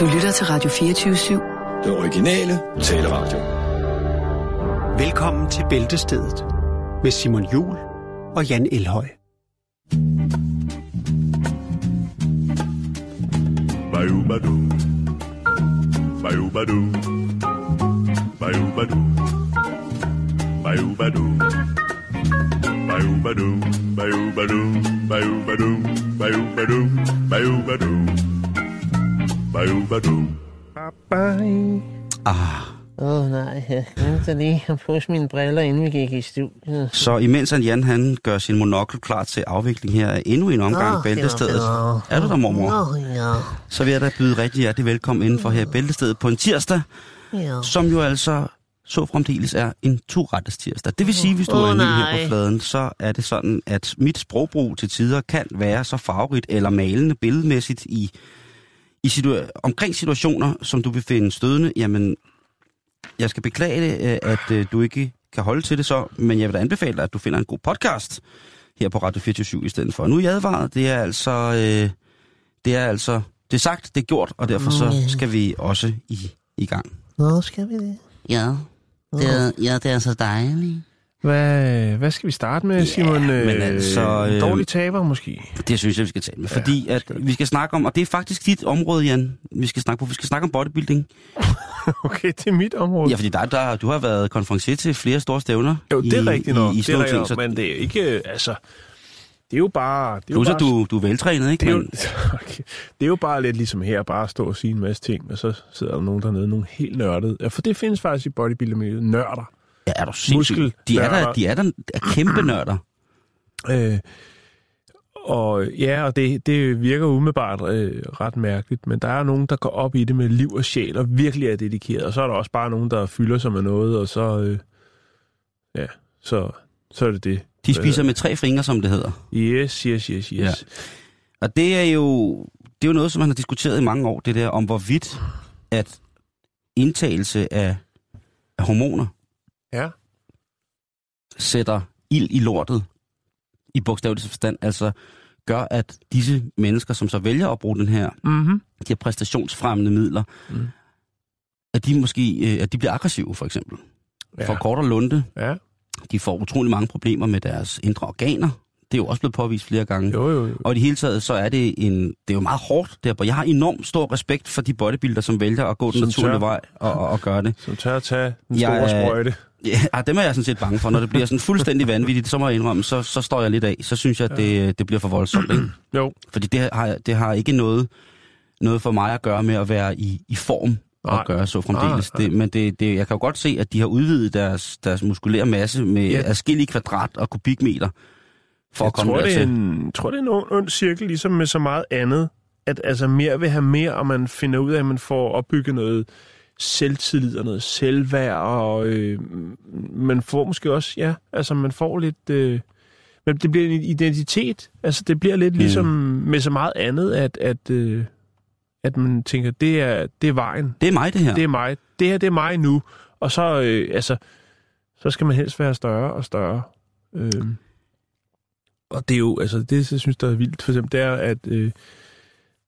Du lytter til Radio 24-7. Det originale taleradio. Velkommen til Bæltestedet med Simon Jul og Jan Elhøj. Bayou-badou. Bayou-badou. Bayou-badou. Bayou-badou. Bayou-badou. Bayou-badou. Bayou-badou. Bayou-badou. Bayou-badou. Bayou-badou. Ah, Åh oh, nej, jeg glemte lige at pusse mine briller, inden vi gik i studiet. så imens han Jan han gør sin monokkel klar til afvikling her af endnu en omgang Åh, Bæltestedet. ja. Er du der, mormor? Oh, ja. Så vil jeg da byde rigtig hjertelig velkommen indenfor her i Bæltestedet på en tirsdag, ja. som jo altså så fremdeles er en to-rettes tirsdag. Det vil sige, hvis du Åh, er ny her på fladen, så er det sådan, at mit sprogbrug til tider kan være så farverigt eller malende billedmæssigt i, i situa- omkring situationer, som du vil finde stødende. Jamen, jeg skal beklage det, øh, at øh, du ikke kan holde til det så, men jeg vil da anbefale dig, at du finder en god podcast her på Radio 24 i stedet for. Nu er jeg advaret, det er altså, øh, det er altså, det er sagt, det er gjort, og derfor så skal vi også i, i gang. Nå, skal vi det? Ja, det er, ja, det er så dejligt. Hvad, hvad skal vi starte med, Simon? men Øh, altså, øh, dårlig taber måske? Det synes jeg, vi skal tale med, Ja, fordi at vi. skal snakke om, og det er faktisk dit område, Jan, vi skal snakke på. Vi skal snakke om bodybuilding. Okay, det er mit område. Ja, fordi der, der, du har været konferencier til flere store stævner. jo, det er i, rigtigt nok. I, i det er ting, så, men det er ikke, øh, altså... Det er jo bare... Det er jo plus bare, at du, du er veltrænet, ikke? det er, jo, okay. det er jo bare lidt ligesom her, bare at stå og sige en masse ting, og så sidder der nogen dernede, nogle helt nørdede. Ja, for det findes faktisk i bodybuilder nørder. Ja, er du sindssyg? De er der, de er der er kæmpe nørder. Øh, og ja, og det, det virker umiddelbart øh, ret mærkeligt, men der er nogen, der går op i det med liv og sjæl, og virkelig er dedikeret, og så er der også bare nogen, der fylder sig med noget, og så, øh, ja, så, så er det det. De spiser med tre fingre, som det hedder. Yes, yes, yes, yes. Ja. Og det er jo, det er jo noget, som man har diskuteret i mange år, det der om hvorvidt, at indtagelse af, af hormoner Ja. sætter ild i lortet, i bogstavelig forstand, altså gør, at disse mennesker, som så vælger at bruge den her, Mm-hmm. de her præstationsfremmende midler, Mm. at de måske øh, at de bliver aggressive, for eksempel. Ja. For kort og lunde, ja. de får utrolig mange problemer med deres indre organer. Det er jo også blevet påvist flere gange. Jo, jo, jo. Og i det hele taget, så er det en, det er jo meget hårdt der. Jeg har enormt stor respekt for de bodybuilder, som vælger at gå den Som naturlige tør. vej og, og, og gøre det. Som tør at tage den Jeg store er- sprøjte. Ja, dem er jeg sådan set bange for. Når det bliver sådan fuldstændig vanvittigt, så må jeg indrømme, så, så står jeg lidt af. Så synes jeg, at det, det bliver for voldsomt. Ikke? Jo. Fordi det har, det har ikke noget, noget for mig at gøre med at være i, i form og Nej. gøre så fremdeles. Nej, nej. Det, men det, det, jeg kan jo godt se, at de har udvidet deres, deres muskulære masse med Ja. adskillige kvadrat og kubikmeter for Jeg at komme tror, det er dertil. en, jeg tror, det er en ond, ond cirkel, ligesom med så meget andet. At altså mere vil have mere, og man finder ud af, at man får opbygget noget selvtillid og noget selvværd, og øh, man får måske også, ja, altså man får lidt... Øh, men det bliver en identitet. Altså det bliver lidt Mm. ligesom med så meget andet, at, at, øh, at man tænker, det er, det er vejen. Det er mig, det her. Det er mig. Det her, det er mig nu. Og så, øh, altså, så skal man helst være større og større. Øh, og det er jo, altså det, jeg synes, der er vildt, for eksempel, det er, at øh,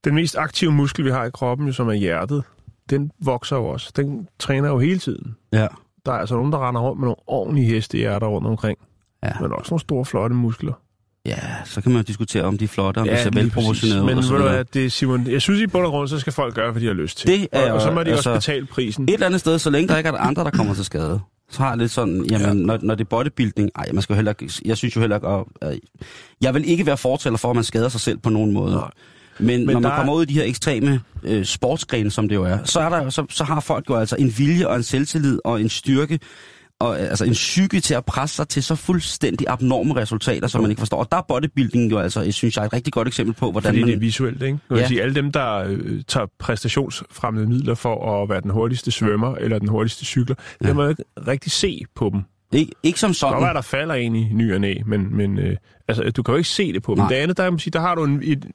den mest aktive muskel, vi har i kroppen, jo, som er hjertet, den vokser jo også. Den træner jo hele tiden. Ja. Der er altså nogen, der render rundt med nogle ordentlige hestehjerter rundt omkring. Ja. Men også nogle store, flotte muskler. ja, så kan man jo diskutere, om de er flotte, om ja, de ser velproportioneret præcis. ud Men ved du hvad, det er Simon, jeg synes i bund og grund, så skal folk gøre, hvad de har lyst til. Det er og, og så må de altså- også betale prisen. Et eller andet sted, så længe der ikke er andre, der kommer til skade, så har jeg lidt sådan, jamen, ja. når, når det er bodybuilding, ej, man skal jo heller ikke, jeg synes jo heller ikke, øh, jeg vil ikke være fortæller for, at man skader sig selv på nogen måde. Nej. Men, Men når man er- kommer ud i de her ekstreme øh, sportsgrene, som det jo er, så, er der, så, så har folk jo altså en vilje og en selvtillid og en styrke, og øh, altså en psyke til at presse sig til så fuldstændig abnorme resultater, som man ikke forstår. Og der er bodybuilding jo altså, jeg synes jeg, er et rigtig godt eksempel på, hvordan Fordi man... det er visuelt, ikke? Vil Ja. sige, alle dem, der øh, tager præstationsfremmede midler for at være den hurtigste svømmer eller den hurtigste cykler, ja. Det må man ikke rigtig se på dem. Ikke, ikke som Så sådan. er der falder en i ny og næ, men, men øh, altså, du kan jo ikke se det på dem. Nej. Det andet, der, man sige, der har du en, et,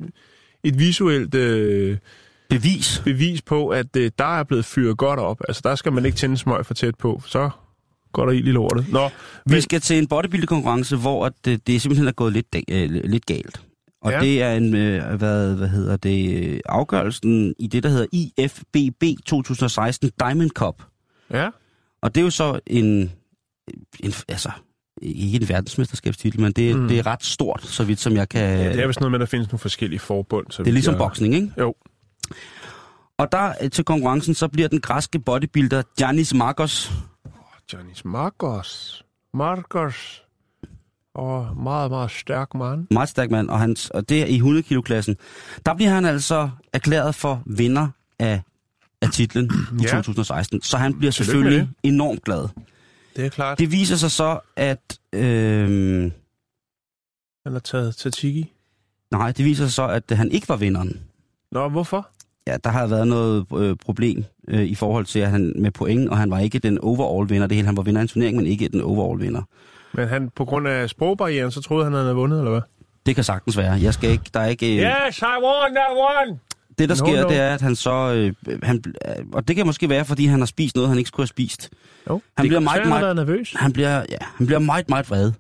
et visuelt øh, Bevis. bevis på, at øh, der er blevet fyret godt op. Altså, der skal man ikke tænde smøg for tæt på, så går der ild i lortet. Nå, Vi skal til en bodybuilding-konkurrence, hvor at, øh, det simpelthen er gået lidt, da- øh, lidt galt. Og Ja. ja. det er en, øh, hvad, hvad hedder det, øh, afgørelsen i det, der hedder IFBB 2016 Diamond Cup. Ja. Og det er jo så en, en altså, ikke en verdensmesterskabstitel, men det, Mm. det er ret stort, så vidt som jeg kan... ja. Det er vist noget med, at der findes nogle forskellige forbund. Så det er ligesom jeg... boksning, ikke? Jo. Og der øh, til konkurrencen, så bliver den græske bodybuilder Giannis Marcos, Janis Marcos. Marcos. Og meget, meget stærk mand. meget stærk mand, og, hans, og det er i 100 kilo klassen. Der bliver han altså erklæret for vinder af, af titlen i Ja. 2016. Så han bliver selvfølgelig enormt glad. Det er klart. Det viser sig så, at... Øh, Han har taget Tatiki. nej, det viser sig så, at han ikke var vinderen. Nå, hvorfor? Ja, der har været noget øh, problem øh, i forhold til, at han med point, og han var ikke den overall vinder. Det hele, han var vinder af en turnering, men ikke den overall vinder. Men han, på grund af sprogbarrieren, så troede han, han havde vundet, eller hvad? Det kan sagtens være. Jeg skal ikke, der er ikke... Øh, Yes, I won that one! Det, der No, sker, no. det er, at han så... Øh, han, øh, og det kan måske være, fordi han har spist noget, han ikke skulle have spist. Jo, Han det bliver meget, meget- nervøs. Han bliver, ja, han bliver meget, meget vred.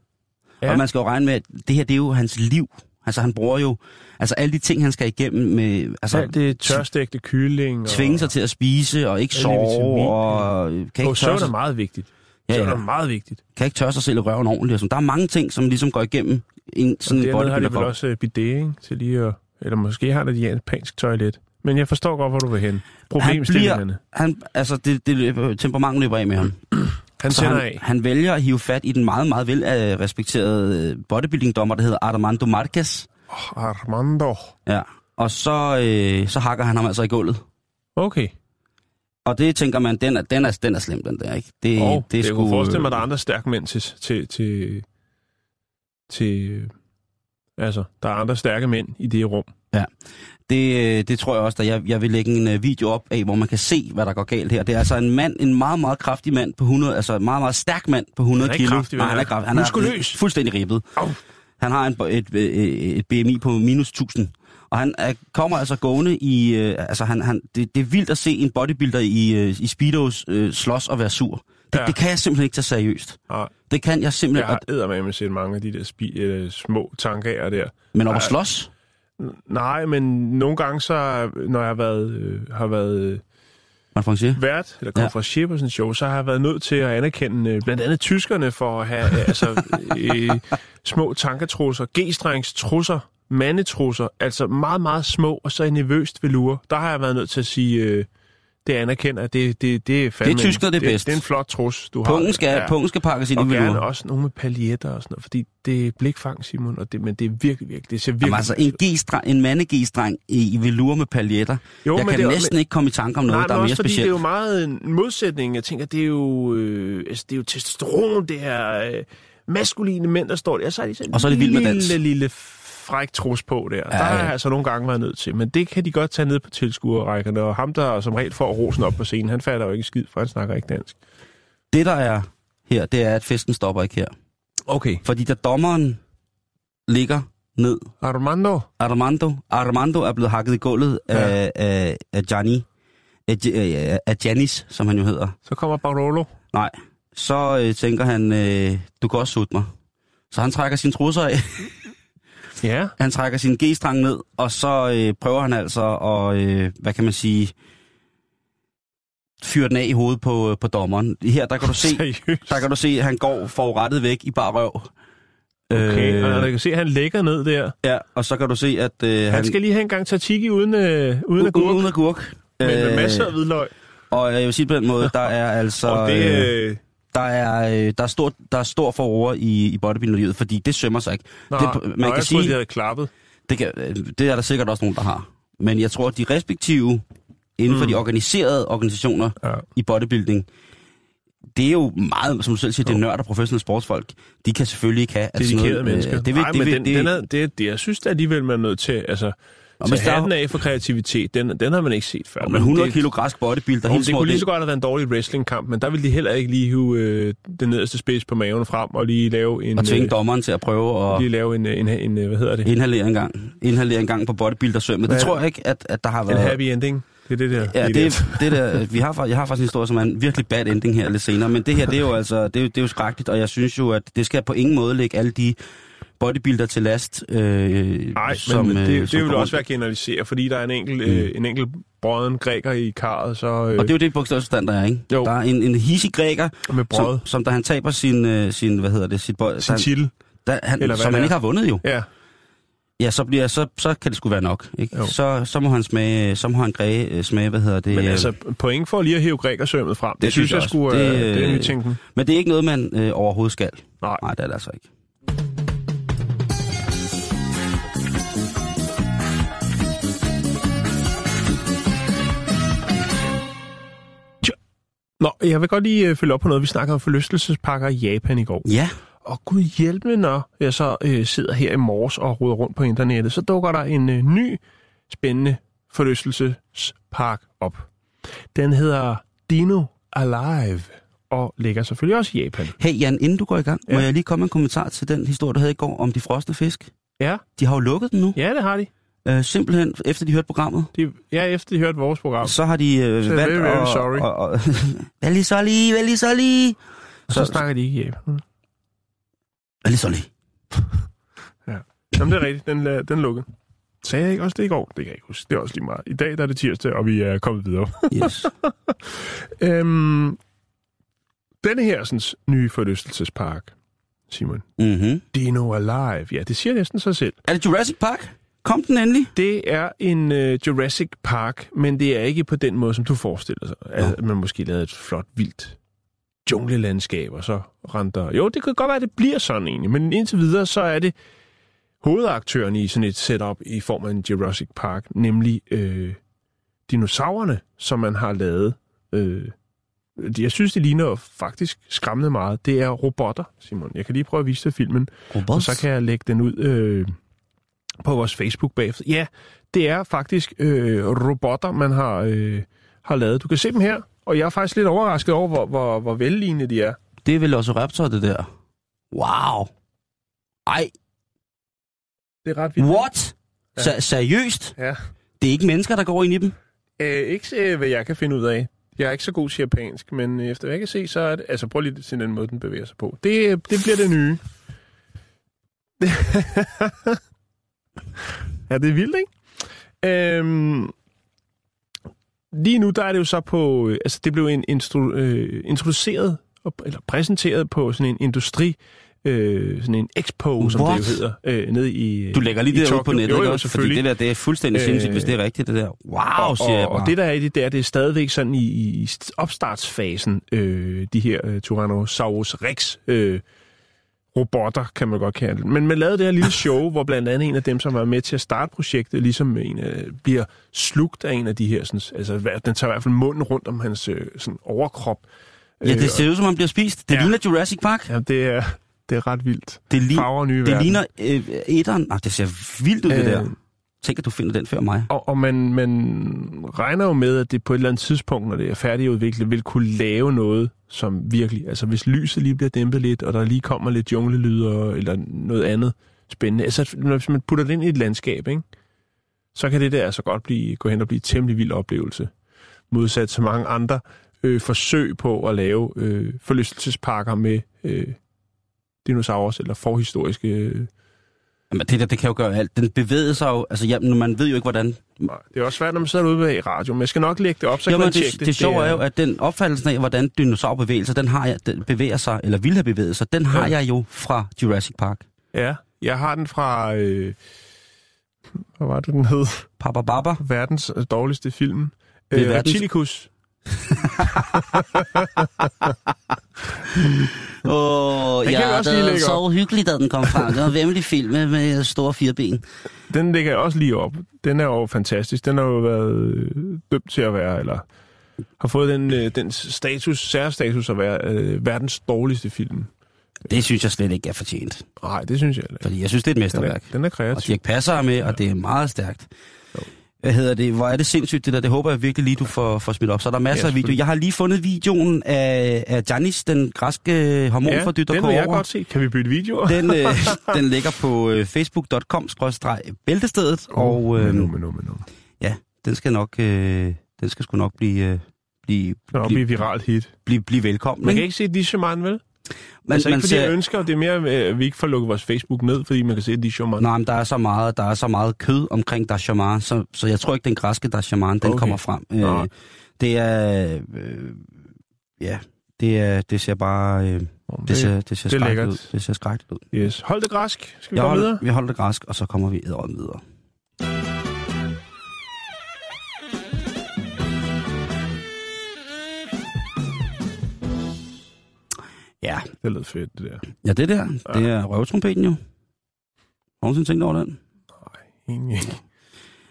Ja. Og man skal jo regne med, at det her, det er jo hans liv. Altså, han bruger jo... Altså, alle de ting, han skal igennem med... Altså, Alt det tørstægte kylling. Og... tvinge sig til at spise, og ikke sove, vitaminer. og kan Og ikke, søvn er meget vigtigt. Ja, ja. er meget vigtigt. kan ikke tørre sig selv i røven ordentligt. Og sådan. Der er mange ting, som ligesom går igennem en sådan en Dernede har de bodybuilder vel også øh, bidet, ikke? Til lige at... Eller måske har de et japansk toilet. Men jeg forstår godt, hvor du vil hen. Problemstillingerne. Han, altså, det, det løber, temperament løber af med ham. Han Så han, af. han vælger at hive fat i den meget, meget vel øh, respekterede bodybuilding-dommer, der hedder Armando Marquez. Oh, Armando. Ja. Og så, øh, så hakker han ham altså i gulvet. Okay. Og det tænker man, den er, den er, den er slem, den der, ikke? Det, Og det, det sgu, kunne forestille mig, at der er andre stærke mænd til, til, til, til... Altså, der er andre stærke mænd i det rum. Det, øh, det tror jeg også, at jeg, jeg vil lægge en øh, video op af, hvor man kan se, hvad der går galt her. Det er altså en mand, en meget, meget kraftig mand på 100, altså en meget, meget stærk mand på 100 Han er kilo. kraftig, Nej, han er kraftig. Han er Muskuløs. fuldstændig ribbet. Au. Han har en, et, et, et BMI på minus 1000. Og han er, kommer altså gående i... Øh, altså han, han, det, det er vildt at se en bodybuilder i, øh, i Speedos øh, slås og være sur. Det, Ja. ja. det kan jeg simpelthen ikke tage seriøst. Og Det kan jeg jeg simpelthen... har eddermame set mange af de der spi, øh, små tanker der. men over Ej. slås? Nej, men nogle gange så, når jeg har været, øh, har været øh, sige? vært, eller Ja. konferencier på sådan en show, så har jeg været nødt til at anerkende øh, blandt andet tyskerne for at have øh, altså, øh, små tanketrusser, g-strengstrusser, mandetrusser, altså meget, meget små, og så nervøst velure. Der har jeg været nødt til at sige, øh, det anerkender, at det, det, det er fandme... Det er tyskere, det er det, bedst. det er en flot trus, du har. Pungen skal, ja. pungen skal pakkes ind og i gerne også nogle med paljetter og sådan noget, fordi det er blikfang, Simon, og det, men det er virkelig, virkelig, det ser virkelig... Jamen, altså, en, G-streng, en mande-G-streng i, i velure med paljetter. Jo, jeg men kan det næsten ikke komme i tanke om noget, Nej, der men er mere specielt. det er jo meget en modsætning. Jeg tænker, det er jo, øh, altså, det er jo testosteron, det er øh, maskuline mænd, der står der. Og så er de sådan Og så er det vild med dans. lille, lille fræk trus på der. Ja, der har jeg altså nogle gange været nødt til. Men det kan de godt tage ned på tilskuerrækkerne. Og ham, der som regel får rosen op på scenen, han fatter jo ikke skid, for han snakker ikke dansk. Det, der er her, det er, at festen stopper ikke her. Okay. Fordi da dommeren ligger ned, Armando. Armando, Armando er blevet hakket i gulvet Ja. af, af, af Gianni, af, af, af Giannis, som han jo hedder. Så kommer Barolo. Nej, så øh, tænker han, øh, du kan også sutte mig. Så han trækker sine trusser af, Ja. han trækker sin G-strang ned, og så øh, prøver han altså at, øh, hvad kan man sige, fyre den af i hovedet på, på dommeren. Her, der kan du se, Seriøst. der kan du se, at han går forurettet væk i bare røv. Okay, Øh, og jeg kan se, at han lægger ned der. ja, og så kan du se, at øh, han, Han skal lige have en gang tatiki uden, øh, uden agurk, uden agurk. men med Øh, masser af hvidløg. Og jeg vil sige på den måde, der er altså... Og det, øh, øh, der er, øh, der er stor, der er stor forroer i, i bodybuilding fordi det sømmer sig ikke. Nå, det, nå, man jeg kan troede, sige, de havde klappet. det, kan, øh, det er der sikkert også nogen, der har. Men jeg tror, at de respektive inden for Mm. de organiserede organisationer Ja. i bodybuilding, det er jo meget, som du selv siger, det er nørder professionelle sportsfolk. De kan selvfølgelig ikke have... Dedikerede noget, øh, mennesker. Det vil, Nej, det men vil, den, det, den er, det, det, jeg synes alligevel, man er nødt til, altså, der er- hatten af for kreativitet, den, den har man ikke set før. men 100 det, kilo græsk bodybuilder, det kunne lige så godt have været en dårlig wrestlingkamp, men der ville de heller ikke lige hive øh, den nederste spids på maven frem og lige lave en... og tvinge øh, dommeren til at prøve at lige lave en, en, en, en, hvad hedder det? inhalere en gang. Inhalere en gang på bodybuilder-sømmet. Det tror jeg ikke, at, at der har En været... happy ending. Det er det der. Ja, det, det der, vi har, jeg har faktisk en historie, som er en virkelig bad ending her lidt senere, men det her, det er jo altså, det er, jo- det er jo skrækkeligt, og jeg synes jo, at det skal på ingen måde lægge alle de bodybuilder til last. Øh, Nej, som, men det, øh, det som vil også være generalisere, fordi der er en enkelt, Mm. øh, en enkelt brøden græker i karret, så øh, Og det er jo det bogstavsforstand, der er, ikke? Jo. Der er en, en hissig græker, med brød, som, som da han taber sin, øh, sin hvad hedder det, sit bold, sin titel. da, han, eller som han ikke har vundet jo. Ja, Ja, så, bliver, så, så kan det sgu være nok. Ikke? Jo. Så, så må han smage, så må han græge, øh, smage, hvad hedder det. men øh, altså point for lige at hæve grækersømmet frem, det, Det synes jeg jeg skulle det, Det, det er øh, nytænkning. men det er ikke noget, man øh, overhovedet skal. Nej. Nej, det er det altså ikke. Nå, jeg vil godt lige øh, følge op på noget. Vi snakkede om forlystelsespakker i Japan i går. Ja, Og gud hjælp mig, når jeg så øh, sidder her i morges og ruder rundt på internettet, så dukker der en øh, ny spændende forlystelsespark op. Den hedder Dino Alive og ligger selvfølgelig også i Japan. hey Jan, inden du går i gang, ja. må jeg lige komme med en kommentar til den historie, du havde i går om de frosne fisk. Ja, De har jo lukket den nu. ja det har de. Øh, simpelthen, efter de hørte programmet, de ja, efter de hørte vores program. så har de øh, valgt very, very at... sorry. Og, og, Vel lige så lige, vel lige så lige. Og så så- snakker de ikke i Japan. Vel lige så lige. Jamen det er rigtigt, den, la- den lukkede. Sagde jeg ikke også det i går? Det kan jeg ikke huske. Det er også lige meget. I dag der er det tirsdag, og vi er kommet videre. Yes. øhm, denne her sådan, nye forlystelsespark, Simon. mm-hmm. Dino Alive. Ja, det siger næsten sig selv. Er det Jurassic Park? Kom den endelig? Det er en uh, Jurassic Park, men det er ikke på den måde, som du forestiller sig. At man måske lavede et flot, vildt junglelandskab, og så render... Jo, det kan godt være, at det bliver sådan egentlig, men indtil videre, så er det hovedaktøren i sådan et setup i form af en Jurassic Park, nemlig øh, dinosaurerne, som man har lavet. Øh, jeg synes, det ligner faktisk skræmmende meget. Det er robotter, Simon. Jeg kan lige prøve at vise dig filmen. Og så kan jeg lægge den ud øh, på vores Facebook bagefter. Ja, det er faktisk øh, robotter, man har, øh, har lavet. Du kan se dem her, og jeg er faktisk lidt overrasket over, hvor, hvor, hvor vellignende de er. Det er vel også Raptor, det der. Wow. Ej, Det er ret vildt. what? Se- seriøst? Ja. Det er ikke mennesker, der går ind i dem? Øh, ikke se, hvad jeg kan finde ud af. Jeg er ikke så god til japansk, men efter hvad jeg kan se, så er det... Altså, prøv lige at se den måde, den bevæger sig på. Det, det bliver det nye. ja, det er vildt, ikke? Øhm, lige nu, der er det jo så på... øh, Altså, det blev en, instru, øh, introduceret, eller præsenteret på sådan en industri... Øh, sådan en expo, som What? det jo hedder, øh, nede i Du lægger lige det ud på nettet, jo, ikke jo, også? Fordi det der, det er fuldstændig Øh, sindssygt, hvis det er rigtigt, det der. Wow, siger jeg og, bare. og det der er i det der, det er stadigvæk sådan i, i opstartsfasen, øh, de her øh, Tyrannosaurus Rex øh, robotter, kan man godt kalde det. Men man lavede det her lille show, hvor blandt andet en af dem, som var med til at starte projektet, ligesom en, øh, bliver slugt af en af de her, sådan, altså den tager i hvert fald munden rundt om hans øh, sådan, overkrop. Ja, Øh, det ser ud som, om han bliver spist. Det Ja. ligner Jurassic Park. Ja, det er, det er ret vildt. Det, li- Farver nye det verden. ligner øh, etteren. Ah, det ser vildt ud, det Øh, der. Tænk, at du finder den før mig. Og, og man, man regner jo med, at det på et eller andet tidspunkt, når det er færdigudviklet, vil kunne lave noget, som virkelig... Altså hvis lyset lige bliver dæmpet lidt, og der lige kommer lidt junglelyder eller noget andet spændende. Altså hvis man putter det ind i et landskab, ikke? så kan det der altså godt blive, gå hen og blive en temmelig vild oplevelse. Modsat så mange andre øh, forsøg på at lave øh, forlystelsesparker med øh, dinosaurer eller forhistoriske... Øh, Jamen, det der, det kan jo gøre alt. Den bevæger sig jo... Altså, ja, man ved jo ikke, hvordan... det er også svært, når man sidder ude i radio, men jeg skal nok lægge det op, så kan Jamen, man tjekke det, det. det sjove er jo, at den opfattelse af, hvordan dinosaurbevægelser, den har jeg, den bevæger sig, eller vil have bevæget sig, den har Ja. jeg jo fra Jurassic Park. Ja, jeg har den fra... Øh, hvad var det, den hed? Papa Baba. Verdens dårligste film. Det er Øh, verdens- Reptilicus. Åh, vi ja, også det var så op. uhyggeligt, da den kom frem. Det var en vemmelig film med, med store fire ben. Den lægger jeg også lige op. Den er jo fantastisk. Den har jo været øh, dømt til at være, eller har fået den, øh, den status, særstatus at være øh, verdens dårligste film. Det synes jeg slet ikke er fortjent. Nej, det synes jeg ikke. Fordi jeg synes, det er et Den er, mesterværk. den er Og kreativ. Dirk Passer er med, og det er meget stærkt. Hvad hedder det? Hvor er det sindssygt, det der. Det håber jeg virkelig lige, du får, får smidt op. Så er der masser Ja, af videoer. Jeg har lige fundet videoen af, af Janis, den græske hormonfordytter, den går vil jeg godt se. Kan vi bytte videoer? Den, øh, den ligger på øh, facebook.com-bæltestedet, og øh, men nu, men nu, men nu. ja, den skal nok, øh, den skal sgu nok blive, øh, blive, Den i blive, viralt hit. blive, blive velkommen. Man kan ikke? se Disneyman, vel? Men, altså ikke fordi ser... jeg ønsker, det er mere, at vi ikke får lukket vores Facebook ned, fordi man kan se, charmant. Nej, men der er så meget, der er så meget kød omkring der charmant, så, så jeg tror ikke, den græske der charmant, den okay. kommer frem. Øh, det er... Øh, ja, det, er, det ser bare... Øh, det, det, ser, det ser det skrækkeligt ud. Det ser skrækkeligt ud. Yes. Hold det græsk. Skal vi jeg komme hold, videre? Vi holder det græsk, og så kommer vi videre. Ja. Det lød fedt, det der. Ja, det der, ja. det er røvtrompeten jo. Har du tænkt over den? Nej, ingen.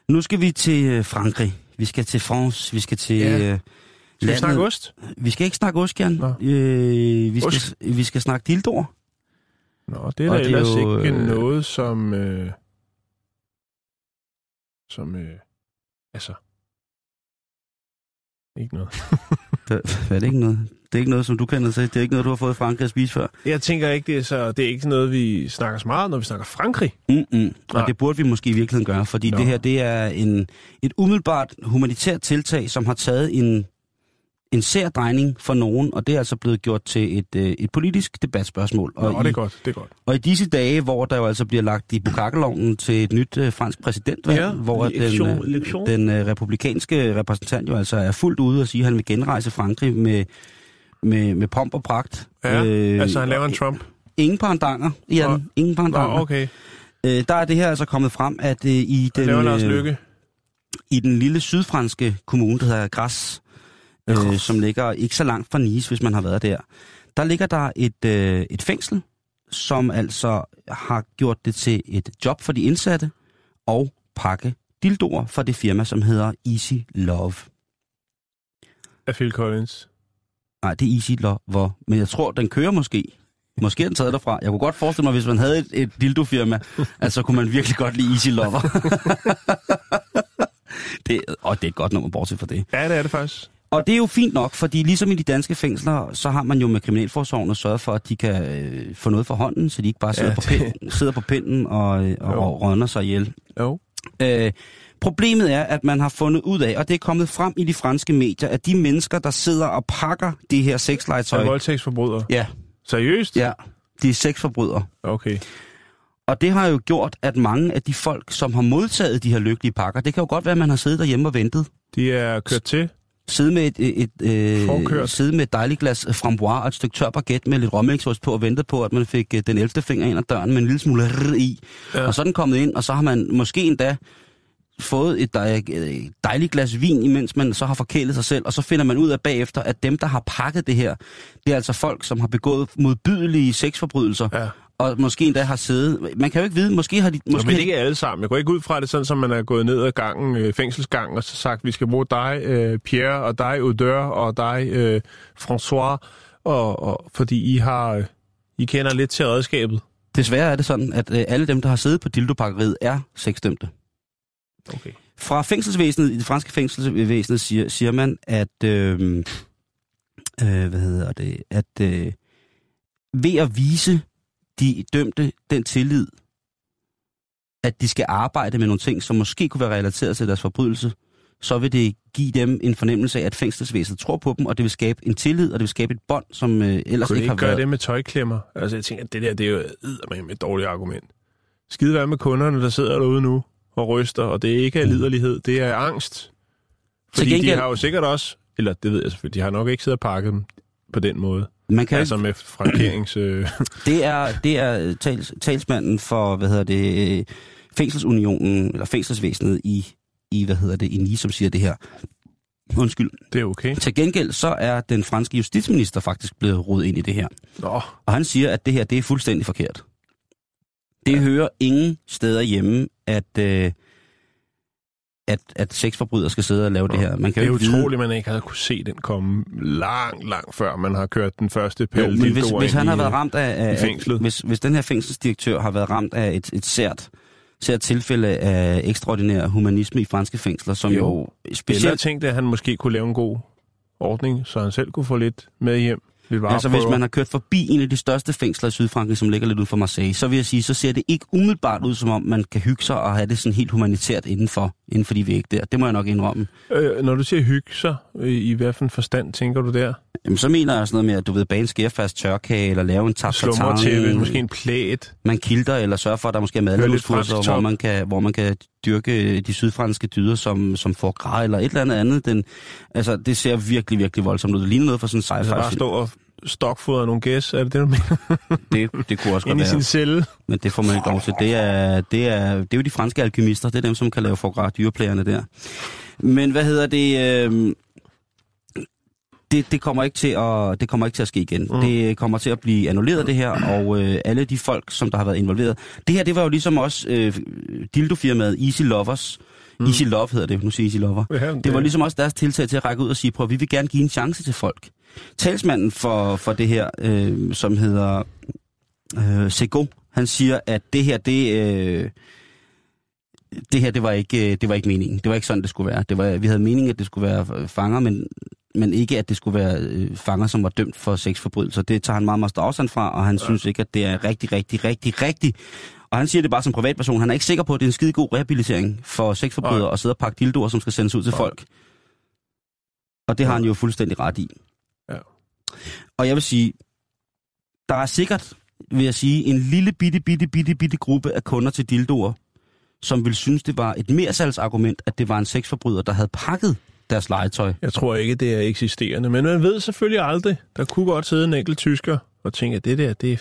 Nu skal vi til øh, Frankrig. Vi skal til France. Vi skal til... Ja. Øh, skal vi snakke ost? Vi skal ikke snakke ost, Jan. Øh, vi, skal, vi skal snakke dildor. Nå, det er da ellers jo, ikke øh, noget, som... Øh, som... Øh, altså... Ikke noget. Hvad er det ikke noget? Det er ikke noget, som du kender til. Det er ikke noget, du har fået i Frankrig at spise før. Jeg tænker ikke, det er, så, det er ikke noget, vi snakker så meget, når vi snakker Frankrig. Mm-mm. Og det burde vi måske i virkeligheden gøre, fordi Nå. det her det er en, et umiddelbart humanitært tiltag, som har taget en, en sær drejning for nogen, og det er altså blevet gjort til et, øh, et politisk debatspørgsmål. Og Nå, i, det er godt, det er godt. Og i disse dage, hvor der jo altså bliver lagt i bukakkeloven til et nyt øh, fransk præsidentvalg, ja, hvor lektion, den, øh, den øh, republikanske repræsentant jo altså er fuldt ude og sige, at han vil genrejse Frankrig med, med, med pomp og pragt. Ja, øh, altså han laver en Trump. Ingen parandanger, Jan. Nå. Ingen parandanger. Nå, okay. Øh, der er det her altså kommet frem, at øh, i den... Lars øh, Lykke. I den lille sydfranske kommune, der hedder Græs, øh, som ligger ikke så langt fra Nice, hvis man har været der. Der ligger der et, øh, et fængsel, som altså har gjort det til et job for de indsatte og pakke dildoer for det firma, som hedder Easy Love. Af Phil Collins? Nej, det er Easy Love, men jeg tror, den kører måske. Måske er den taget derfra. Jeg kunne godt forestille mig, hvis man havde et, et dildo-firma, at så kunne man virkelig godt lide Easy Lover. det, og det er et godt nummer, bortset fra det. Ja, det er det faktisk. Og det er jo fint nok, fordi ligesom i de danske fængsler, så har man jo med Kriminalforsorgen at sørge for, at de kan øh, få noget for hånden, så de ikke bare sidder, ja, på, pinden, sidder på pinden og, øh, og, og rønner sig ihjel. Jo. Øh, problemet er, at man har fundet ud af, og det er kommet frem i de franske medier, at de mennesker, der sidder og pakker de her sexlegetøj... Er voldtægtsforbrydere? Ja. Seriøst? Ja, de er sexforbrydere. Okay. Og det har jo gjort, at mange af de folk, som har modtaget de her lykkelige pakker, det kan jo godt være, at man har siddet derhjemme og ventet. De er kørt til? sidde med et, et, et øh, sidde med et dejligt glas framboise og et stykke tør baguette med lidt rommelingsås på og vente på, at man fik øh, den 11. finger ind ad døren med en lille smule i. Ja. Og så er den kommet ind, og så har man måske endda fået et dejligt glas vin, imens man så har forkælet sig selv, og så finder man ud af bagefter, at dem, der har pakket det her, det er altså folk, som har begået modbydelige sexforbrydelser, ja og måske endda har siddet. Man kan jo ikke vide, måske har de... Måske Nå, men ikke alle sammen. Jeg går ikke ud fra det sådan, som man er gået ned ad gangen, øh, fængselsgangen, og så sagt, vi skal bruge dig, øh, Pierre, og dig, Audeur, og dig, øh, François, og, og, fordi I har... Øh, I kender lidt til redskabet. Desværre er det sådan, at øh, alle dem, der har siddet på dildopakkeriet, er sexdømte. Okay. Fra fængselsvæsenet, i det franske fængselsvæsenet, siger, siger man, at... Øh, øh, hvad hedder det? At øh, ved at vise de dømte den tillid, at de skal arbejde med nogle ting, som måske kunne være relateret til deres forbrydelse, så vil det give dem en fornemmelse af, at fængselsvæsenet tror på dem, og det vil skabe en tillid, og det vil skabe et bånd, som øh, ellers kunne ikke har gøre været... det med tøjklemmer? Altså, jeg tænker, at det der, det er jo med et dårligt argument. Skide være med kunderne, der sidder derude nu og ryster, og det er ikke af liderlighed, det er angst. Fordi gengæld... de har jo sikkert også, eller det ved jeg selvfølgelig, de har nok ikke siddet og pakket dem på den måde. Man kan altså med frankerings... Øh... det er, det er tals, talsmanden for, hvad hedder det, fængselsunionen, eller fængselsvæsenet i, i, hvad hedder det, i Nice, som siger det her. Undskyld. Det er okay. Til gengæld så er den franske justitsminister faktisk blevet rodet ind i det her. Nå. Og han siger, at det her, det er fuldstændig forkert. Det ja. hører ingen steder hjemme, at, øh, at, at sexforbrydere skal sidde og lave Nå, det her. Man kan det er utroligt, at man ikke havde kunne se den komme langt, langt før man har kørt den første pæl men hvis, hvis han har været ramt af, af fængslet. Hvis, hvis den her fængselsdirektør har været ramt af et, et sært, sært tilfælde af ekstraordinær humanisme i franske fængsler, som jo, jo specielt... Eller tænkte, at han måske kunne lave en god ordning, så han selv kunne få lidt med hjem. Altså hvis man har kørt forbi en af de største fængsler i Sydfrankrig, som ligger lidt ud for Marseille, så vil jeg sige, så ser det ikke umiddelbart ud, som om man kan hygge sig og have det sådan helt humanitært indenfor, inden for de vægge der. Det må jeg nok indrømme. Øh, når du siger hygge sig, i, i hvilken forstand tænker du der? Jamen, så mener jeg sådan noget med, at du ved, bage en skærfast tørkage, eller lave en Slummer til måske en plæt. Man kilder, eller sørger for, at der måske er fransk hvor man, kan, hvor man kan dyrke de sydfranske dyder, som, som får græd, eller et eller andet andet. Den, altså, det ser virkelig, virkelig voldsomt ud. Det ligner noget for sådan en Altså bare sci-fi stå og stokfodre nogle gæs, er det det, du mener? det, det kunne også godt Ind i være. sin celle. Men det får man ikke lov til. Det er, det er, det er jo de franske alkymister. Det er dem, som kan lave forgræd dyreplægerne der. Men hvad hedder det? Øh, det, det, kommer ikke til at, det kommer ikke til at ske igen. Mm. Det kommer til at blive annulleret, det her, og øh, alle de folk, som der har været involveret. Det her, det var jo ligesom også øh, dildofirmaet Easy Lovers. Mm. Easy Love hedder det, nu siger Easy Lover. Ja, Det var ligesom også deres tiltag til at række ud og sige, prøv, vi vil gerne give en chance til folk. Talsmanden for, for det her, øh, som hedder øh, Sego, han siger, at det her, det, øh, det her, det var, ikke, øh, det var ikke meningen. Det var ikke sådan, det skulle være. Det var, vi havde meningen, at det skulle være fanger, men, men ikke, at det skulle være øh, fanger, som var dømt for sexforbrydelser. Det tager han meget, meget afstand fra, og han ja. synes ikke, at det er rigtig, rigtig, rigtig, rigtig. Og han siger det bare som privatperson. Han er ikke sikker på, at det er en skide god rehabilitering for sexforbrydere Nej. at sidde og pakke dildoer, som skal sendes ud til Nej. folk. Og det har han jo fuldstændig ret i. Ja. Og jeg vil sige, der er sikkert, vil jeg sige, en lille bitte, bitte, bitte, bitte gruppe af kunder til dildoer, som vil synes, det var et mersalgsargument, at det var en sexforbryder, der havde pakket deres legetøj. Jeg tror ikke, det er eksisterende, men man ved selvfølgelig aldrig. Der kunne godt sidde en enkelt tysker og tænke, at det der, det er...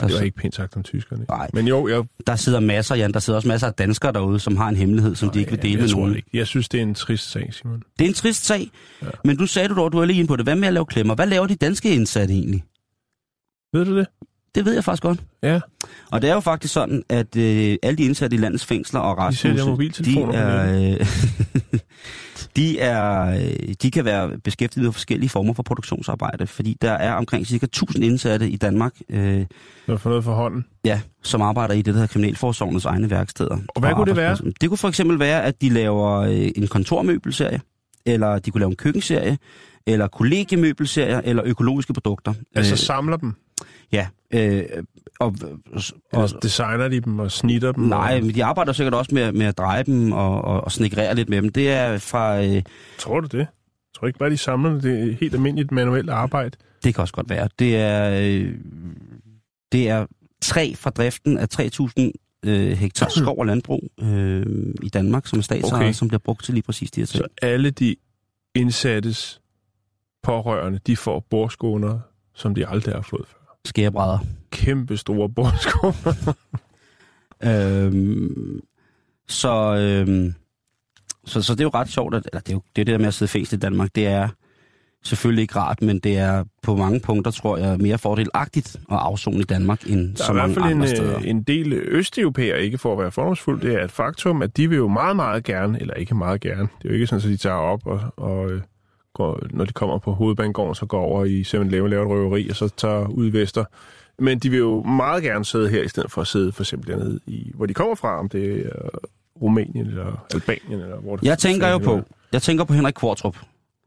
Der, Det var ikke pænt sagt om tyskerne. Nej. Men jo, jeg, der sidder masser, Jan, der sidder også masser af danskere derude, som har en hemmelighed, som de ikke vil dele jeg, med nogen. ikke. Jeg synes, det er en trist sag, Simon. Det er en trist sag, ja. men du sagde du dog, du er lige inde på det. Hvad med at lave klemmer? Hvad laver de danske indsatte egentlig? Ved du det? Det ved jeg faktisk godt. Ja. Og det er jo faktisk sådan, at øh, alle de indsatte i landets fængsler og retshuse, de mobiltelefoner på er, øh, de, er, øh, de kan være beskæftiget med forskellige former for produktionsarbejde, fordi der er omkring ca. 1000 indsatte i Danmark, øh, Noget for noget for hånden. ja, som arbejder i det, der hedder Kriminalforsorgens egne værksteder. Og hvad kunne det være? Det kunne for eksempel være, at de laver øh, en kontormøbelserie, eller de kunne lave en køkkenserie, eller kollegiemøbelserier, eller økologiske produkter. Altså Øh, samler dem. ja, øh, og, og, Eller designer de dem og snitter dem. Nej, og... de arbejder sikkert også med, med at dreje dem og, og, og snikrere lidt med dem. Det er fra... Øh, Tror du det? Jeg tror ikke bare, de samler det. Det er helt almindeligt manuelt arbejde. det kan også godt være. Det er, øh, det er træ fra driften af 3.000 øh, hektar skov og landbrug øh, i Danmark, som er statsejet, okay. som bliver brugt til lige præcis de her ting. Så alle de indsattes pårørende, de får bordskåner, som de aldrig har fået før. Skærebrædder. Kæmpe store bordskåner. Øhm, så, øhm, så, så det er jo ret sjovt, at, eller det er jo det, er det der med at sidde fængsel i Danmark, det er selvfølgelig ikke rart, men det er på mange punkter, tror jeg, mere fordelagtigt at afzone i Danmark, end Der så er i hvert mange fald en, andre steder. øh, en del østeuropæere, ikke for at være fordomsfuld, det er et faktum, at de vil jo meget, meget gerne, eller ikke meget gerne, det er jo ikke sådan, at de tager op og, og øh, går, når de kommer på hovedbanegården, så går over i 7-Eleven, laver et røveri, og så tager ud i Vester. Men de vil jo meget gerne sidde her, i stedet for at sidde for eksempel dernede, i, hvor de kommer fra, om det er Rumænien eller Albanien, eller hvor det Jeg tænker jo på, jeg tænker på Henrik Kvartrup.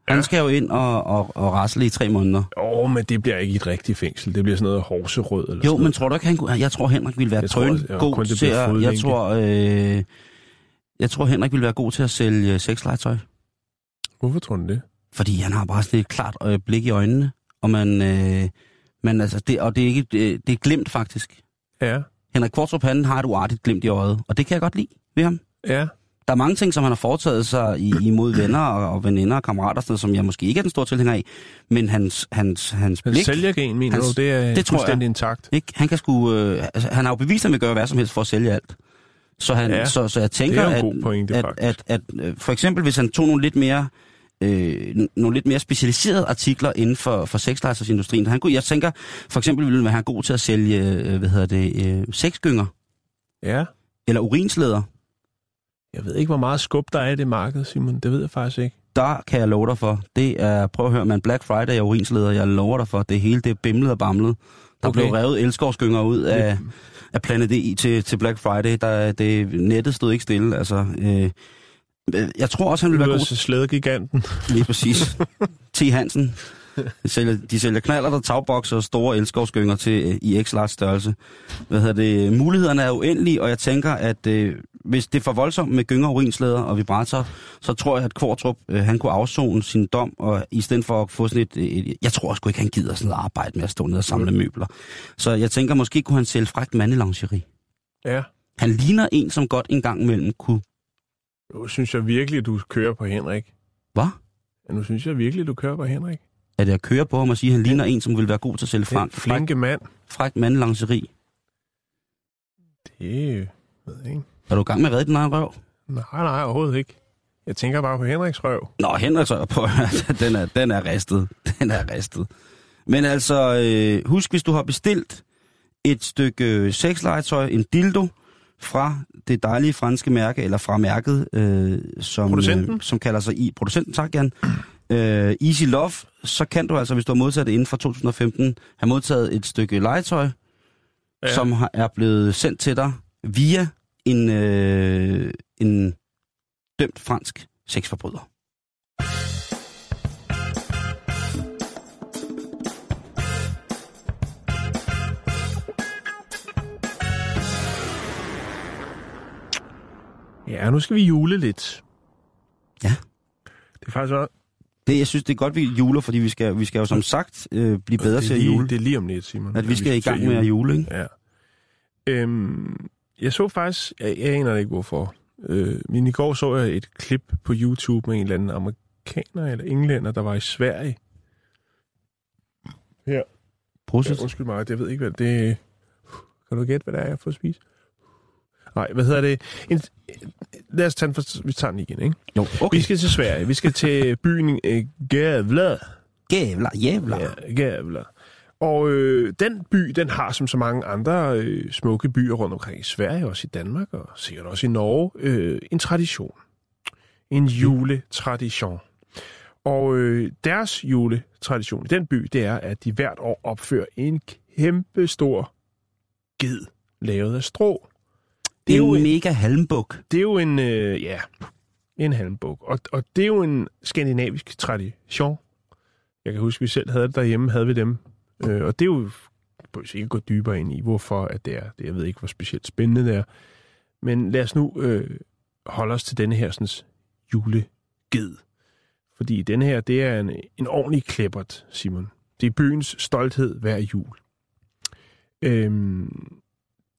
Han Ja. skal skal jo ind og, og, og rasle i tre måneder. Åh, oh, men det bliver ikke et rigtigt fængsel. Det bliver sådan noget horserød eller Jo, sådan men tror du ikke, han kunne... Jeg tror, Henrik ville være Jeg tror drøn også- ja, god til at... Jeg tror, øh, jeg tror, Henrik ville være god til at sælge sexlegetøj. Hvorfor tror du det? Fordi han har bare sådan et klart øh, blik i øjnene. Og man... Øh, men altså, det, og det er, ikke, det, det er glemt faktisk. Ja, Henrik Kvartrup, han har et uartigt glimt i øjet. Og det kan jeg godt lide ved ham. ja. Der er mange ting, som han har foretaget sig i, imod venner og, og veninder og kammerater, sådan som jeg måske ikke er den store tilhænger af. Men hans, hans, hans blik... sælgergen, mener Hans- du, det er det tror jeg. fuldstændig intakt. Ikke? Han, kan sgu, øh, altså, han har jo bevist, at han vil gøre hvad som helst for at sælge alt. Så, han, Ja, så, så jeg tænker, er at, pointe, at, faktisk. at, at, øh, for eksempel hvis han tog nogle lidt mere øh, nogle lidt mere specialiserede artikler inden for, for sexlegetøjsindustrien. Han kunne, jeg tænker, for eksempel ville han være god til at sælge, øh, hvad hedder det, øh, sexgynger Ja. eller urinslæder. Jeg ved ikke, hvor meget skub der er i det marked, Simon. Det ved jeg faktisk ikke. Der kan jeg love dig for. Det er, prøv at høre, man Black Friday og urinsleder, jeg lover dig for, det hele det er bimlet og bamlet. Der okay. blev revet elskovsgynger ud af, af Planet E til, til Black Friday. Der, det, nettet stod ikke stille. Altså, øh, jeg tror også, han vil være god til slædegiganten. Lige præcis. T. Hansen. De sælger, de sælger knaller, der tagbokser og store elskovsgynger til øh, i x størrelse. Hvad hedder det? Mulighederne er uendelige, og jeg tænker, at øh, hvis det er for voldsomt med gynger, urinslæder og vibrator, så tror jeg, at Kvartrup, øh, han kunne afzone sin dom, og i stedet for at få sådan et, et jeg tror sgu ikke, han gider sådan noget arbejde med at stå ned og samle møbler. Så jeg tænker, måske kunne han sælge frækt mandelingeri. Ja. Han ligner en, som godt en gang imellem kunne... Nu synes jeg virkelig, du kører på Henrik. Hvad? Ja, nu synes jeg virkelig, du kører på Henrik. Er det at køre på ham og sige, at han ligner en, som vil være god til at sælge Den frækt, flinke mand. frækt mandelingeri? Det ved jeg ikke. Er du i gang med at redde din egen røv? Nej, nej, overhovedet ikke. Jeg tænker bare på Henriks røv. Nå, Henrik så på, den er, den er ristet. Den er ristet. Men altså, øh, husk, hvis du har bestilt et stykke sexlegetøj, en dildo, fra det dejlige franske mærke, eller fra mærket, øh, som, øh, som kalder sig i producenten, tak Jan, øh, Easy Love, så kan du altså, hvis du har modtaget det inden for 2015, have modtaget et stykke legetøj, Ja. ja. som har, er blevet sendt til dig via en, øh, en dømt fransk sexforbryder. Ja, nu skal vi jule lidt. Ja. Det er faktisk også... Det, jeg synes, det er godt, vi juler, fordi vi skal, vi skal jo som sagt øh, blive bedre til at jule. Det er lige om lidt, Simon. At vi skal i gang med at jule, ikke? Ja. Øhm, jeg så faktisk, jeg, jeg aner ikke hvorfor, øh, men i går så jeg et klip på YouTube med en eller anden amerikaner eller englænder, der var i Sverige. Her. Prosit. Ja, undskyld mig, jeg ved ikke, hvad det er. Kan du gætte, hvad det er, jeg fået at spise? Nej, hvad hedder det? En, lad os tage den, for, vi tager den igen, ikke? Jo, Okay. Vi skal til Sverige. Vi skal til byen øh, Gävle. Gævler, jævler. Ja, Gävle. Og øh, den by, den har som så mange andre øh, smukke byer rundt omkring i Sverige, også i Danmark og sikkert også i Norge, øh, en tradition. En juletradition. Og øh, deres juletradition i den by, det er, at de hvert år opfører en kæmpe stor ged lavet af strå. Det er jo en- en mega halmbuk. det er jo en, øh, ja, en halmbuk. Og, og det er jo en skandinavisk tradition. Jeg kan huske, vi selv havde det derhjemme, havde vi dem. Øh, og det er jo, jeg ikke gå dybere ind i, hvorfor at det er. Det, jeg ved ikke, hvor specielt spændende det er. Men lad os nu øh, holde os til denne her sådan, juleged. Fordi denne her, det er en, en ordentlig klippert, Simon. Det er byens stolthed hver jul. Øhm,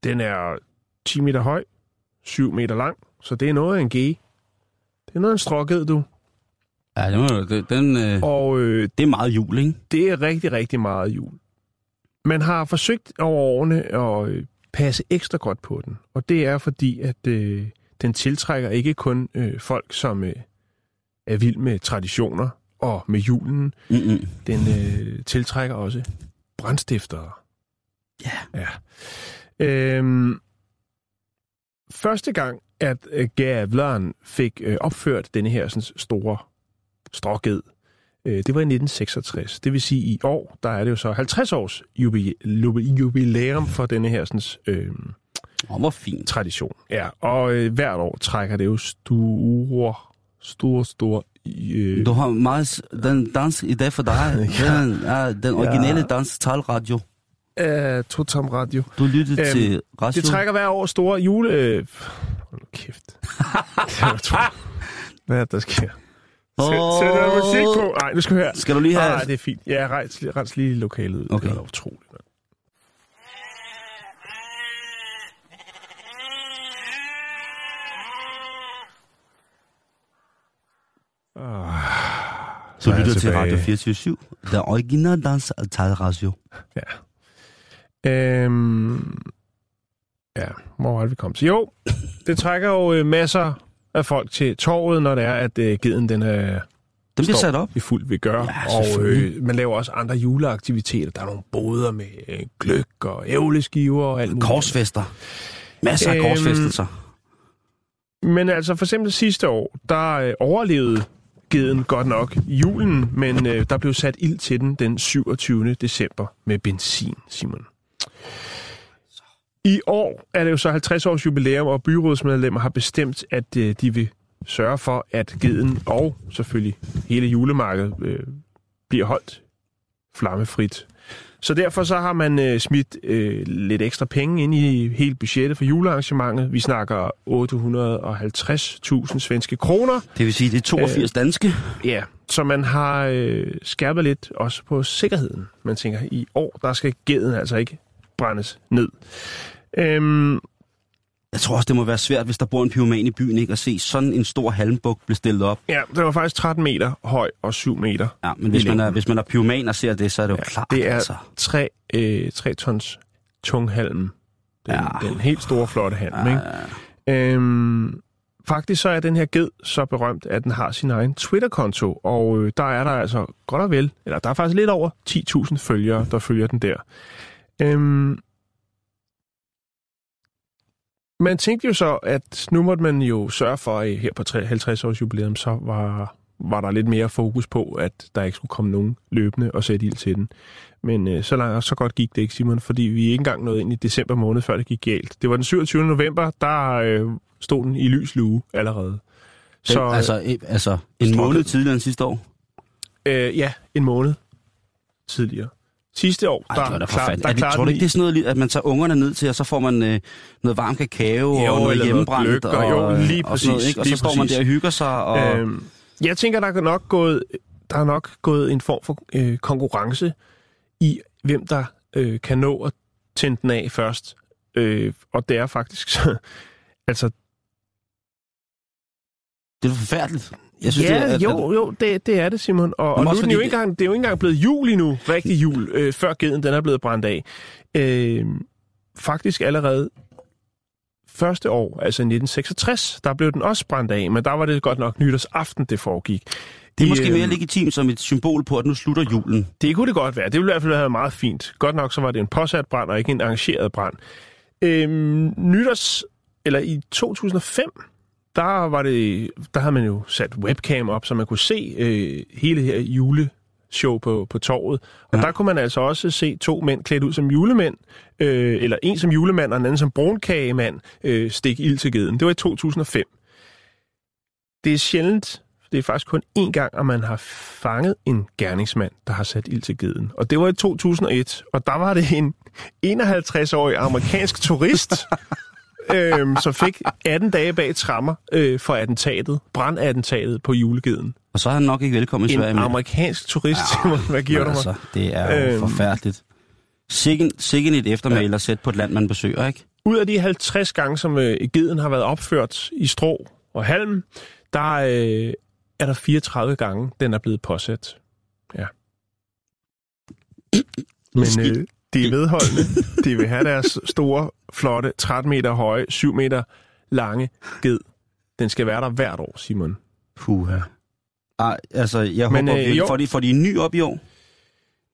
den er 10 meter høj, 7 meter lang, så det er noget af en G. Det er noget af en stråked, du. Ja, det må, det, den, øh, Og øh, det er meget jul, ikke? det er rigtig, rigtig meget jul. Man har forsøgt over årene at øh, passe ekstra godt på den. Og det er fordi, at øh, den tiltrækker ikke kun øh, folk, som øh, er vild med traditioner og med julen. Mm-mm. Den øh, tiltrækker også brandstiftere. Ja. Ja. Øhm, første gang, at øh, Gavleren fik øh, opført denne her sådan, store stråged, øh, det var i 1966. Det vil sige, i år, der er det jo så 50 års jubi- jubi- jubilæum for denne her sådan, øh, Åh, hvor fint. tradition. Ja, og øh, hvert år trækker det jo store, store, store... Øh, Du har meget den dans i dag for dig. Den, er den originale dans talradio. Øh, Totam Radio. Du lyttede Øhm, til radio. Det trækker hver år store jule... Øh, hold nu kæft. Hvad er det, der sker? Sæt, sæt noget musik på. Nej, nu skal vi høre. Skal du lige have... Ah, det er fint. Ja, rens, rens lige lokalet ud. Okay. Det er utroligt. Ah, Du så jeg lytter til. Radio 24 Den originale dans talradio. Øhm, ja, hvor var det, vi kom til? Jo, det trækker jo øh, masser af folk til torvet, når det er, at øh, geden den er Den bliver sat op. i fuld ved gør. Ja, og øh, man laver også andre juleaktiviteter. Der er nogle boder med øh, gløk og ævleskiver og alt muligt. Korsfester. Masser af Øhm, korsfestelser. Men altså for eksempel sidste år, der øh, overlevede geden godt nok julen, men øh, der blev sat ild til den den 27. december med benzin, Simon. I år er det jo så 50 års jubilæum, og byrådsmedlemmer har bestemt, at øh, de vil sørge for, at geden og selvfølgelig hele julemarkedet øh, bliver holdt flammefrit. Så derfor så har man øh, smidt øh, lidt ekstra penge ind i hele budgettet for julearrangementet. Vi snakker 850.000 svenske kroner. Det vil sige, det er 82 øh, danske. Ja, så man har øh, skærpet lidt også på sikkerheden. Man tænker, i år, der skal geden altså ikke brændes ned. Øhm, Jeg tror også, det må være svært, hvis der bor en pyroman i byen, ikke? At se sådan en stor halmbuk blive stillet op. ja, det var faktisk 13 meter høj og 7 meter. Ja, men hvis man, er, hvis man er pyroman og ser det, så er det jo Ja, klart, det er altså. 3, øh, 3 tons tung halm. Den, Ja. ja. den helt store, flotte halm, ikke? Øhm, faktisk så er den her ged så berømt, at den har sin egen Twitter-konto, og øh, der er der altså godt og vel, eller der er faktisk lidt over 10.000 følgere, der følger den der. Øhm, man tænkte jo så, at nu måtte man jo sørge for, at her på 50 års jubilæum, så var, var der lidt mere fokus på, at der ikke skulle komme nogen løbende og sætte ild til den. Men øh, så langt så godt gik det ikke, Simon, fordi vi ikke engang nåede ind i december måned, før det gik galt. Det var den 27. november, der øh, stod den i lys lue allerede. Så, Så altså, øh, altså en måned tidligere end sidste år. øh, ja, en måned tidligere. Sidste år, Ej, der, det var klar- der Er det, klarede tror du ikke, det er sådan noget, at man tager ungerne ned til, og så får man øh, noget varm kakao Jo, og noget eller noget hjemmebrændt gløgg, og jo, og, lige og sådan noget, præcis, ikke? Og så står man præcis. der og hygger sig. Og, Øhm, jeg tænker, der er nok gået, der er nok gået en form for øh, konkurrence i, hvem der øh, kan nå at tænde den af først. Øh, og det er faktisk så, altså, det er forfærdeligt. Jeg synes, ja, det er, at, jo, jo, det, det er det, Simon. Og, og nu er den jo ikke engang, det er jo ikke engang blevet jul endnu, rigtig jul, øh, før geden den er blevet brændt af. Øh, faktisk allerede første år, altså 1966, der blev den også brændt af, men der var det godt nok nytårsaften, det foregik. det er måske øh, mere legitimt som et symbol på, at nu slutter julen. Det kunne det godt være. Det ville i hvert fald have været meget fint. Godt nok så var det en påsat brand, og ikke en arrangeret brand. Øhm, nytårs, eller i 2005, der, var det, der havde man jo sat webcam op, så man kunne se øh, hele her juleshow på, på torvet. Og ja. der kunne man altså også se to mænd klædt ud som julemænd, øh, eller en som julemand og en anden som brunkagemand, øh, stikke ild til geden. Det var i 2005. Det er sjældent, det er faktisk kun én gang, at man har fanget en gerningsmand, der har sat ild til geden. Og det var i 2001, og der var det en 51-årig amerikansk turist, øhm, som fik 18 dage bag trammer øh, for attentatet, brandattentatet på julegeden. Og så er han nok ikke velkommen i En Sverige mere. amerikansk turist, Simon. Hvad giver du mig? altså, det er jo Øhm. forfærdeligt. Sikken, sikken et eftermæle at sætte på et land, man besøger, ikke? Ud af de 50 gange, som øh, geden har været opført i strå og halm, der øh, er der 34 gange, den er blevet påsat. Ja. Men øh, de er vedholdende. De vil have deres store, flotte, 13 meter høje, 7 meter lange ged. Den skal være der hvert år, Simon. Puha. Ej, altså, jeg Men, håber, øh, jo. får, de, får de en ny op i år?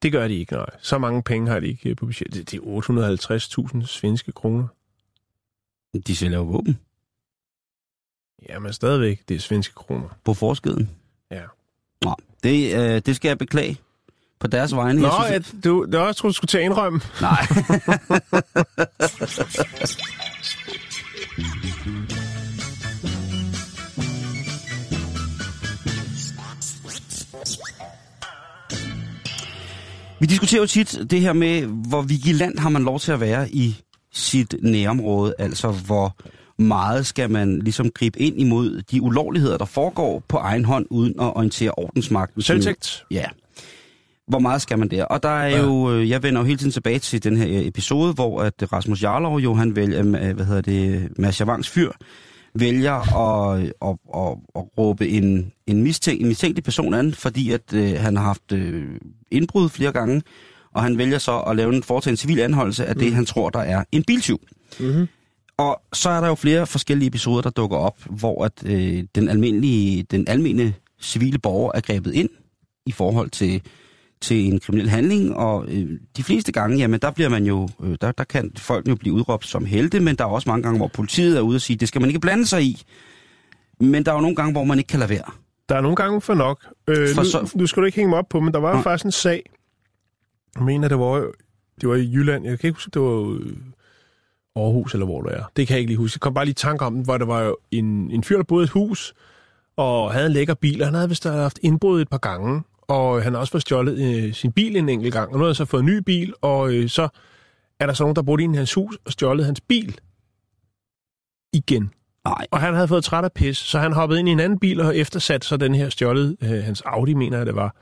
Det gør de ikke, nej. Så mange penge har de ikke øh, på budget. Det, det er 850.000 svenske kroner. De sælger jo våben Jamen stadigvæk, det er svenske kroner. på forskeden. Ja. Nå, det, øh, det skal jeg beklage på deres vegne. Nå, jeg synes, at du, det var, jeg troede, du skulle tage indrømme. Nej. Vi diskuterer jo tit det her med, hvor vigilant har man lov til at være i sit nærområde, altså hvor meget skal man ligesom gribe ind imod de ulovligheder, der foregår på egen hånd, uden at orientere ordensmagten. Selvtægt. Ja. Hvor meget skal man der? Og der er jo, øh, jeg vender jo hele tiden tilbage til den her øh, episode, hvor at Rasmus Jarlov jo, han vælger, øh, hvad hedder det, Mads Javangs fyr, vælger at, at, at, at råbe en, en, mistænkt, en mistænkelig person an, fordi at øh, han har haft øh, indbrud flere gange, og han vælger så at lave en foretage en civil anholdelse af det, han tror, der er en biltyv. Mm-hmm. Og så er der jo flere forskellige episoder, der dukker op, hvor at, øh, den almindelige, den almindelige civile borger er grebet ind i forhold til, til en kriminel handling, og øh, de fleste gange, jamen der bliver man jo, øh, der, der kan folk jo blive udråbt som helte, men der er også mange gange, hvor politiet er ude og sige, det skal man ikke blande sig i. Men der er jo nogle gange, hvor man ikke kan lade være. Der er nogle gange for nok. Øh, For nu, så- nu skal du ikke hænge mig op på, men der var. Nej. faktisk en sag. Jeg mener, det var, det var i Jylland. Jeg kan ikke huske, det var øh, Aarhus, eller hvor det er. Det kan jeg ikke lige huske. Jeg kom bare lige i tanke om den, hvor der var jo en, en fyr, der boede i et hus, og havde en lækker bil, og han havde vist haft indbrud et par gange. Og han har også fået stjålet øh, sin bil en enkelt gang. Og nu har han så fået en ny bil, og øh, så er der så nogen, der boede inde i hans hus og stjålet hans bil igen. Nej, Og han havde fået træt af pis, så han hoppede ind i en anden bil og eftersat så den her stjålet, øh, hans Audi, mener jeg det var.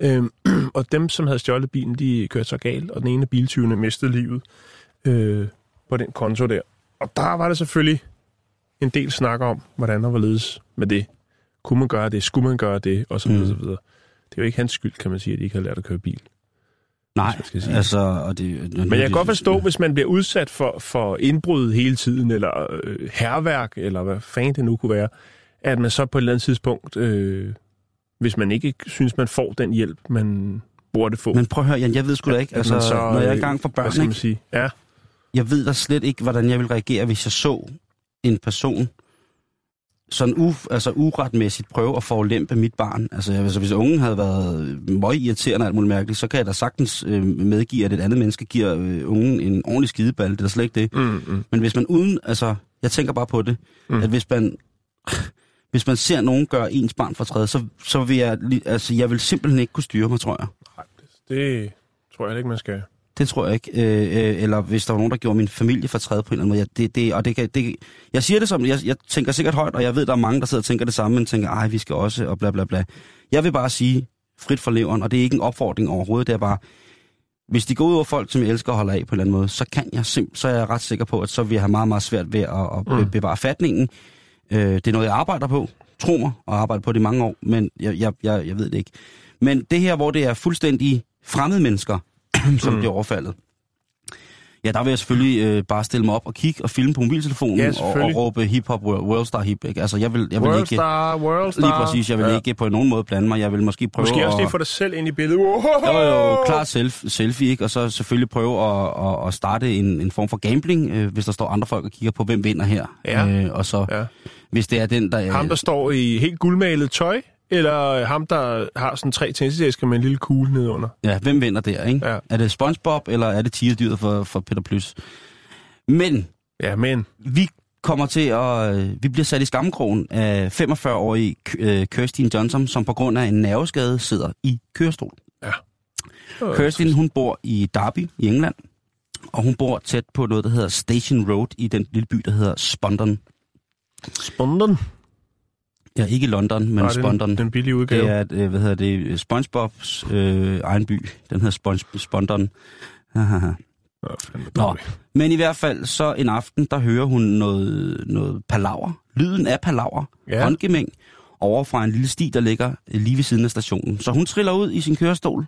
Øhm, og dem, som havde stjålet bilen, de kørte så galt, og den ene af biltyvene mistede livet øh, på den konto der. Og der var det selvfølgelig en del snak om, hvordan der var ledes med det. Kunne man gøre det? Skulle man gøre det? Og så videre, Mm. så videre. Det er jo ikke hans skyld, kan man sige, at de ikke har lært at køre bil. nej, skal sige. altså... Og det, Men jeg kan godt forstå, hvis man bliver udsat for, for indbrud hele tiden, eller øh, herværk, eller hvad fanden det nu kunne være, at man så på et eller andet tidspunkt, øh, hvis man ikke synes, man får den hjælp, man burde få, Men prøv at høre, Jan, jeg ved sgu da ikke, altså, så, når jeg er i gang for hvad børn, skal man sige? Ja, jeg ved da slet ikke, hvordan jeg vil reagere, hvis jeg så en person sådan u, altså uretmæssigt prøve at forulempe mit barn. Altså, altså hvis ungen havde været møg irriterende og alt muligt mærkeligt, så kan jeg da sagtens øh, medgive, at et andet menneske giver øh, ungen en ordentlig skideball. Det er slet ikke det. mm, mm. Men hvis man uden, altså, jeg tænker bare på det, Mm. at hvis man, hvis man ser nogen gøre ens barn for træde, så, så vil jeg, altså, jeg vil simpelthen ikke kunne styre mig, tror jeg. det tror jeg ikke, man skal. Det tror jeg ikke. Øh, øh, eller hvis der var nogen, der gjorde min familie for træde på en eller anden måde. Ja, det, det, og det kan, det, jeg siger det som, jeg, jeg tænker sikkert højt, og jeg ved, der er mange, der sidder og tænker det samme, men tænker, ej, vi skal også, og bla bla bla. Jeg vil bare sige, frit for leveren, og det er ikke en opfordring overhovedet, det er bare, hvis de går ud over folk, som jeg elsker at holde af på en eller anden måde, så kan jeg simp- så er jeg ret sikker på, at så vil jeg have meget, meget svært ved at, at Mm. bevare fatningen. Øh, det er noget, jeg arbejder på, tro mig, og har arbejdet på det i mange år, men jeg, jeg, jeg, jeg ved det ikke. Men det her, hvor det er fuldstændig fremmede mennesker, som Mm. bliver overfaldet, Ja, der vil jeg selvfølgelig øh, bare stille mig op og kigge og filme på mobiltelefonen Ja, og, og råbe hip-hop, world, worldstar hip. Ikke? Altså, jeg vil, jeg vil World ikke... star, world star. Lige præcis, jeg vil ja. ikke på nogen måde blande mig. Jeg vil måske prøve Måske også at... lige få dig selv ind i billedet. Wow. Jo, jo, klar self, selfie, ikke? Og så selvfølgelig prøve at, at, at starte en, en form for gambling, øh, hvis der står andre folk og kigger på, hvem vinder her. Ja. Øh, og så, Ja. hvis det er den, der... Ham, der står i helt guldmalet tøj, eller ham, der har sådan tre tændselsæsker med en lille kugle nedenunder. Ja, hvem vinder der, ikke? Ja. Er det SpongeBob, eller er det tigerdyret for, for Peter Plys? Men Ja, men... vi kommer til at... øh, Vi bliver sat i skammekrogen af 45-årige øh, Kirstin Johnson, som på grund af en nerveskade sidder i kørestol. Kirstin, hun bor i Derby i England, og hun bor tæt på noget, der hedder Station Road i den lille by, der hedder Spondon. Spondon. Ja, ikke London, men Nej, Spondon. den, den billige udgave. Det er, øh, hvad hedder det, SpongeBobs øh, egen by. Den hedder Sponge, Spondon. Nå, men i hvert fald så en aften, der hører hun noget, noget palaver. Lyden af palaver. Ja. Håndgemæng over fra en lille sti, der ligger lige ved siden af stationen. Så hun triller ud i sin kørestol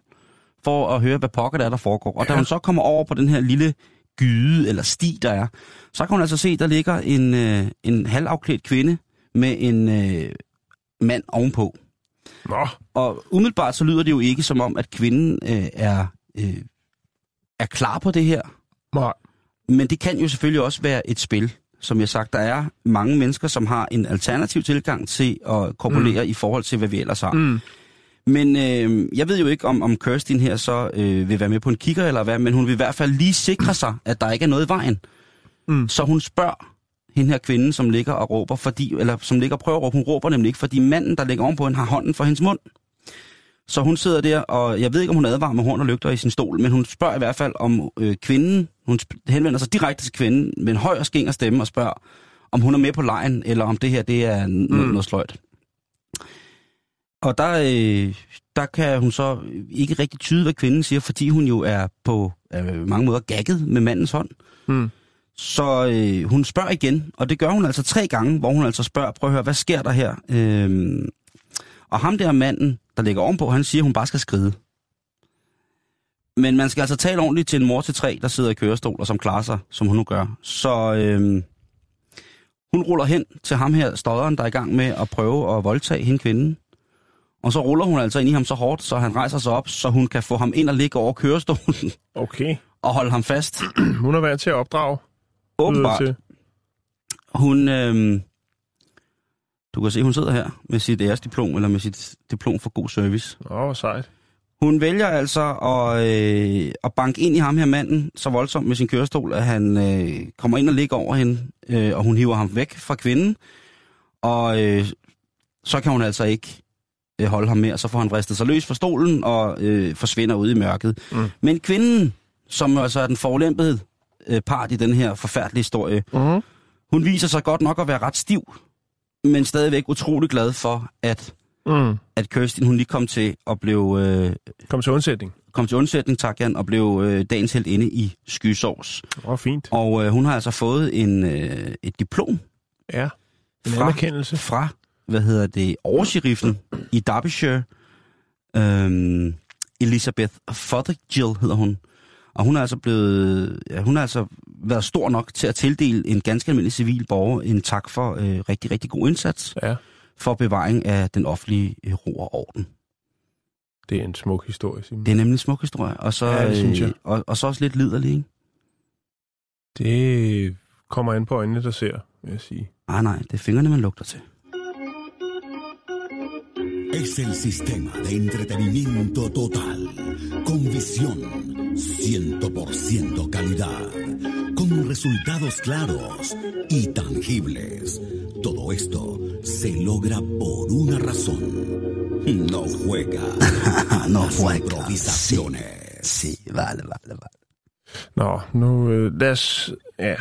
for at høre, hvad pokker der er, der foregår. Og ja. da hun så kommer over på den her lille gyde eller sti, der er, så kan hun altså se, der ligger en, øh, en halvafklædt kvinde med en øh, mand ovenpå. Nå, Og umiddelbart så lyder det jo ikke som om, at kvinden øh, er, øh, er klar på det her. nej. Men det kan jo selvfølgelig også være et spil. Som jeg sagt, der er mange mennesker, som har en alternativ tilgang til at korpulere mm. i forhold til, hvad vi ellers har. Mm. Men øh, jeg ved jo ikke, om, om Kirstin her så øh, vil være med på en kigger eller hvad, men hun vil i hvert fald lige sikre sig, at der ikke er noget i vejen. Mm. Så hun spørger hende her kvinde, som ligger og råber, fordi, eller som ligger og prøver at råbe, hun råber nemlig ikke, fordi manden, der ligger ovenpå hende, har hånden for hendes mund. Så hun sidder der, og jeg ved ikke, om hun advarer med horn og lygter i sin stol, men hun spørger i hvert fald om øh, kvinden, hun henvender sig direkte til kvinden med en høj og skænger stemme og spørger, om hun er med på lejen, eller om det her det er Mm. noget, noget sløjt. Og der, øh, der kan hun så ikke rigtig tyde, hvad kvinden siger, fordi hun jo er på øh, mange måder gagget med mandens hånd. Mm. Så øh, hun spørger igen, og det gør hun altså tre gange, hvor hun altså spørger, prøv at høre, hvad sker der her? Øhm, og ham der manden, der ligger ovenpå, han siger, at hun bare skal skride. Men man skal altså tale ordentligt til en mor til tre, der sidder i kørestol, og som klarer sig, som hun nu gør. Så øhm, hun ruller hen til ham her, stodderen, der er i gang med at prøve at voldtage hende kvinden. Og så ruller hun altså ind i ham så hårdt, så han rejser sig op, så hun kan få ham ind og ligge over kørestolen Okay. og holde ham fast. Hun er vant til at opdrage. Åbenbart. Hun, øhm, du kan se, hun sidder her med sit æresdiplom, eller med sit diplom for god service. Åh, hvor sejt. Hun vælger altså at, øh, at banke ind i ham her manden så voldsomt med sin kørestol, at han øh, kommer ind og ligger over hende, øh, og hun hiver ham væk fra kvinden. Og øh, så kan hun altså ikke øh, holde ham mere. Så får han ristet sig løs fra stolen og øh, forsvinder ud i mørket. Mm. Men kvinden, som altså er den forlæmpede øh, part i den her forfærdelige historie, Mm. hun viser sig godt nok at være ret stiv, men stadigvæk utrolig glad for, at, Mm. at Kirstin hun lige kom til at blive, øh, Kom til undsætning. kom til undsætning, tak Jan, og blev øh, dagens helt inde i skysovs. Åh, oh, fint. Og øh, hun har altså fået en, øh, et diplom Ja. En fra, anerkendelse. fra, hvad hedder det, oversheriffen i Derbyshire. Øhm, Elizabeth Fothergill hedder hun. Og hun er altså blevet, ja, hun har altså været stor nok til at tildele en ganske almindelig civil borger en tak for øh, rigtig, rigtig god indsats Ja, for bevaring af den offentlige øh, ro og orden. det er en smuk historie, Simon. Det er nemlig en smuk historie, og så, Ja, det synes jeg. øh, og, og så også lidt liderlig, ikke? Det kommer an på øjnene, der ser, vil jeg sige. Ah, nej, det er fingrene, man lugter til. Es el sistema de entretenimiento total, con visión, 100% calidad, con resultados claros y tangibles. Todo esto se logra por una razón. No juega. No Las juega, improvisaciones. Se, vale, vale, vale. Nå, nu øh, lad os... Ja,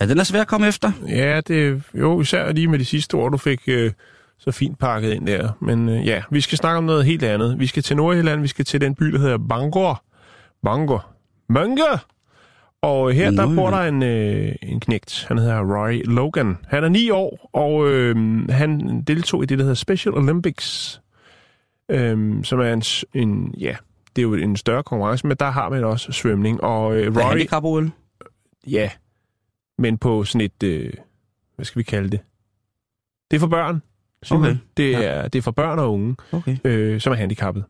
Ja, den er svær at komme efter. ja, det jo især lige med de sidste ord, du fik øh, så fint pakket ind der. Men øh, ja, vi skal snakke om noget helt andet. Vi skal til Nordjylland, vi skal til den by, der hedder Bangor. Bangor. Bangor! Og her, der bor der en, øh, en knægt. Han hedder Roy Logan. Han er ni år, og øh, han deltog i det, der hedder Special Olympics. Øh, som er en, en, ja, det er jo en større konkurrence, men der har man også svømning. Og øh, Roy... Roy, handicap-OL. ja, men på sådan et, øh, hvad skal vi kalde det? Det er for børn. Okay. Det, Ja. er, det er for børn og unge, Okay. øh, som er handicappet.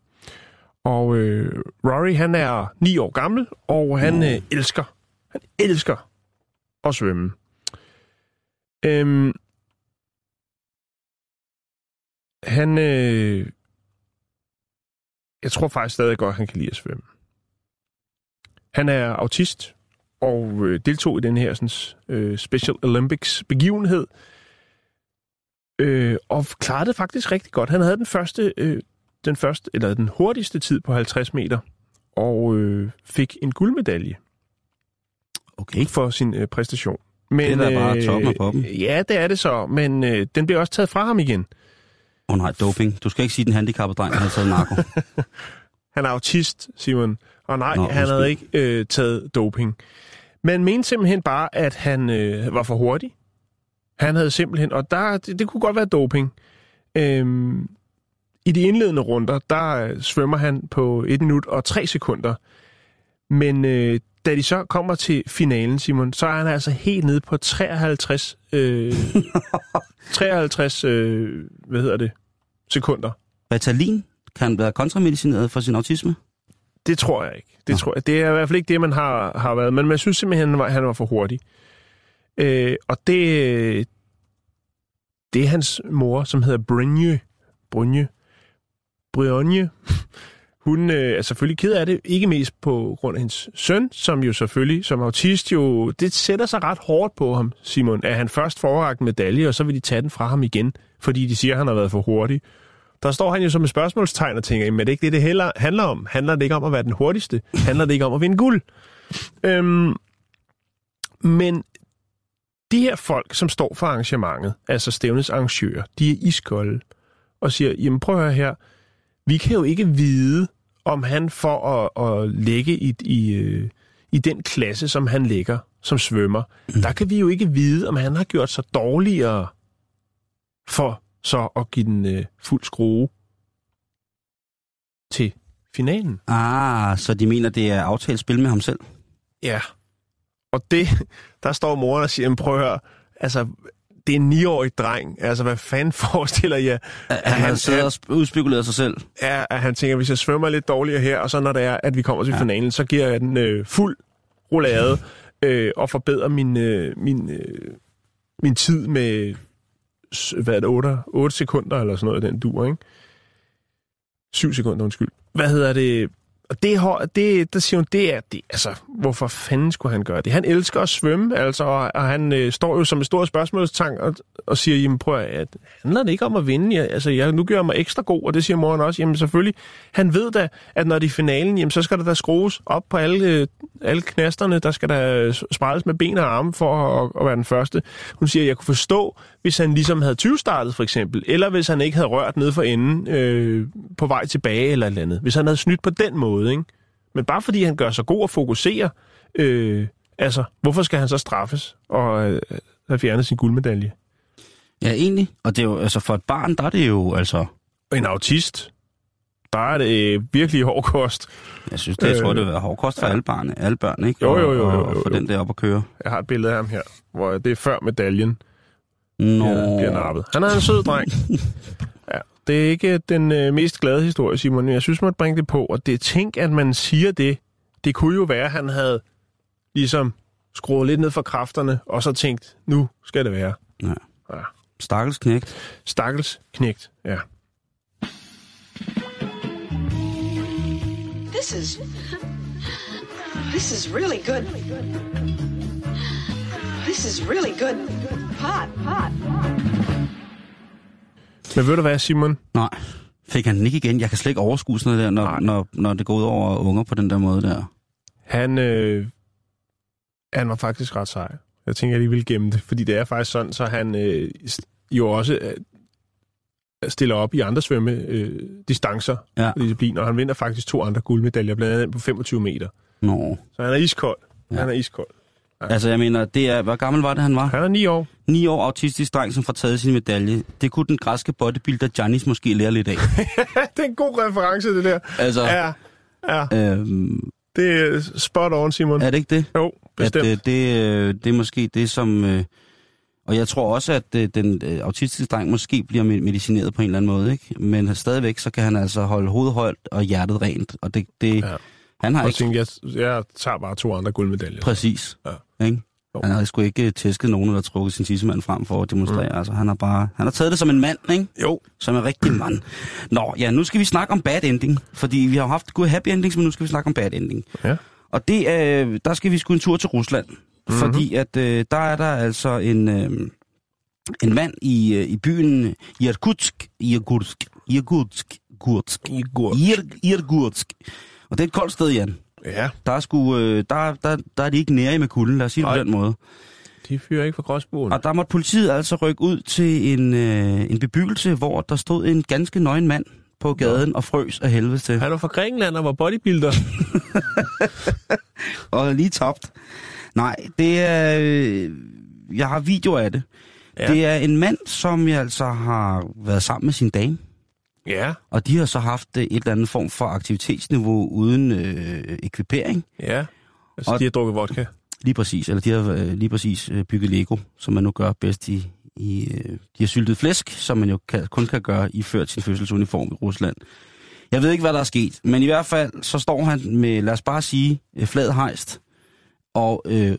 Og øh, Rory, han er ni år gammel, og han øh, elsker, han elsker at svømme. Øhm, han, øh, jeg tror faktisk stadig godt, han kan lide at svømme. Han er autist, og øh, deltog i den her sådan, øh, Special Olympics begivenhed, øh, og klarede det faktisk rigtig godt. Han havde den første, øh, den første eller den hurtigste tid på 50 meter, og øh, fik en guldmedalje Okay. for sin øh, præstation. Men, Det er bare toppen af poppen. Ja, det er det så, men øh, den bliver også taget fra ham igen. Åh oh, nej, doping. Du skal ikke sige, den handicappede dreng har taget narko. Han er autist, Simon. Og nej, Nå, han havde ikke øh, taget doping. Men mente simpelthen bare, at han øh, var for hurtig. Han havde simpelthen, og der, det, det kunne godt være doping. Øhm, I de indledende runder, der øh, svømmer han på 1 minut og 3 sekunder. Men øh, da de så kommer til finalen, Simon, så er han altså helt nede på 53, øh, 53 øh, hvad hedder det, sekunder. Ritalin kan være kontramedicineret for sin autisme. Det tror jeg ikke. Det, tror jeg. det er i hvert fald ikke det, man har, har været. Men man synes simpelthen, han var, han var for hurtig. Øh, og det, det er hans mor, som hedder Brynje. Brynje. Brynje. Hun øh, er selvfølgelig ked af det. Ikke mest på grund af hendes søn, som jo selvfølgelig som autist jo... Det sætter sig ret hårdt på ham, Simon, at han først får en medalje, og så vil de tage den fra ham igen, fordi de siger, at han har været for hurtig. Der står han jo som et spørgsmålstegn og tænker, men er det ikke det, det heller handler om? Handler det ikke om at være den hurtigste? Handler det ikke om at vinde guld? Øhm, men de her folk, som står for arrangementet, altså stævnets arrangører, de er iskolde og siger, jamen prøv at høre her, vi kan jo ikke vide, om han får at, at lægge i, i, øh, i den klasse, som han ligger som svømmer. Der kan vi jo ikke vide, om han har gjort sig dårligere for så at give den øh, fuld skrue til finalen. Ah, så de mener, det er aftalt spil med ham selv? Ja. Og det, der står moren og siger, "Jamen, prøv at høre, altså, det er en niårig dreng. Altså, hvad fanden forestiller jeg? At han, han sidder og sp- udspekulerer sig selv? er, at han tænker, hvis jeg svømmer lidt dårligere her, og så når det er, at vi kommer til Ja. ja. finalen, så giver jeg den øh, fuld roulade øh, og forbedrer min, øh, min, øh, min tid med, hvad er det, 8, 8 sekunder eller sådan noget, den dur, ikke? 7 sekunder, undskyld. Hvad hedder det? Og det, det, der siger hun, det er, det, altså, hvorfor fanden skulle han gøre det? Han elsker at svømme, altså, og, og han øh, står jo som et stort spørgsmålstang og, og siger, jamen prøv at, at handler det ikke om at vinde? Jeg, altså, jeg, nu gør jeg mig ekstra god, og det siger moren også. Jamen selvfølgelig, han ved da, at når det er finalen, jamen så skal der da skrues op på alle, øh, alle knasterne, der skal der øh, spredes med ben og arme for at, at være den første. Hun siger, jeg kunne forstå, hvis han ligesom havde 20 startet for eksempel, eller hvis han ikke havde rørt ned for enden øh, på vej tilbage eller et eller andet. Hvis han havde snydt på den måde, ikke? Men bare fordi han gør sig god og fokuserer, øh, altså, hvorfor skal han så straffes og øh, have fjernet sin guldmedalje? Ja, egentlig. Og det er jo, altså for et barn, der er det jo, altså... En autist, der er det øh, virkelig hård kost. Jeg synes, det, jeg tror, Øh, det vil være hårdkost for alle børn, alle børn, ikke? Jo, jo, jo, Og- jo, Og jo, få jo. den der op at køre. Jeg har et billede af ham her, hvor det er før medaljen Nå, bliver, bliver nappet. Han er en sød dreng. Det er ikke den øh, mest glade historie, Simon, men jeg synes, man bringe det på. Og det tænk, at man siger det. Det kunne jo være, at han havde ligesom skruet lidt ned for kræfterne, og så tænkt, nu skal det være. Ja. Ja. stakkels knægt. Stakkels knægt, ja. This is. This is really good. This is really good. Hot, hot. Men ved du hvad, Simon? Nej, fik han den ikke igen? Jeg kan slet ikke overskue sådan noget der, når, Nej. når, når det går ud over unger på den der måde der. Han, øh, han var faktisk ret sej. Jeg tænker, at jeg lige vil gemme det, fordi det er faktisk sådan, så han øh, jo også øh, stiller op i andre svømme øh, distancer Ja. i discipliner, og han vinder faktisk to andre guldmedaljer, blandt andet på 25 meter. Nå. Så han er iskold. Ja. Han er iskold. Altså, jeg mener, det er, hvor gammel var det, han var? Han er 9 år. 9 år autistisk dreng, som får taget sin medalje. Det kunne den græske bodybuilder Giannis måske lære lidt af. det er en god reference, det der. Altså, Ja, ja. øhm, det er spot on, Simon. er det ikke det? Jo, At, bestemt. øh, det, øh, det er måske det, som... Øh, og jeg tror også, at øh, den øh, autistiske dreng måske bliver me- medicineret på en eller anden måde, ikke? Men stadigvæk, så kan han altså holde hovedet højt og hjertet rent. Og det, det Ja. han har Og ikke... tænkte, jeg, jeg tager bare to andre guldmedaljer. Præcis. Ja. Ikke? Jo. Han har sgu ikke tæsket nogen, eller trukket sin tissemand frem for at demonstrere. Mm. Altså, han har bare... Han har taget det som en mand, ikke? Jo. Som en rigtig mand. Nå, ja, nu skal vi snakke om bad ending. Fordi vi har haft good happy endings, men nu skal vi snakke om bad ending. Ja. Og det, øh, der skal vi sgu en tur til Rusland. Mm-hmm. Fordi at øh, der er der altså en, øh, en mand i, øh, i byen Irkutsk. Irkutsk. Irkutsk. Irkutsk. Igor. Ir- Irkutsk. Og det er et koldt sted, Jan. Ja, Der er, sgu, øh, der, der, der er de ikke nære med kulden, lad os sige det på den måde. de fyrer ikke for gråsbuen. Og der måtte politiet altså rykke ud til en, øh, en bebyggelse, hvor der stod en ganske nøgen mand på gaden og frøs af helvede til. Han er fra Grækenland og var bodybuilder. Og lige tabt. Nej, det er... Øh, jeg har video af det. Ja. Ja. Det er en mand, som jeg altså har været sammen med sin dame. Ja, Og de har så haft øh, et eller andet form for aktivitetsniveau uden øh, ekvipering. ja. Altså, Og- de har drukket vodka. Lige præcis. Eller de har øh, lige præcis øh, bygget Lego, som man nu gør bedst i... i øh, de har syltet flæsk, som man jo kan, kun kan gøre i ført sin fødselsuniform i Rusland. Jeg ved ikke, hvad der er sket, men i hvert fald så står han med, lad os bare sige, øh, flad hejst. Og øh,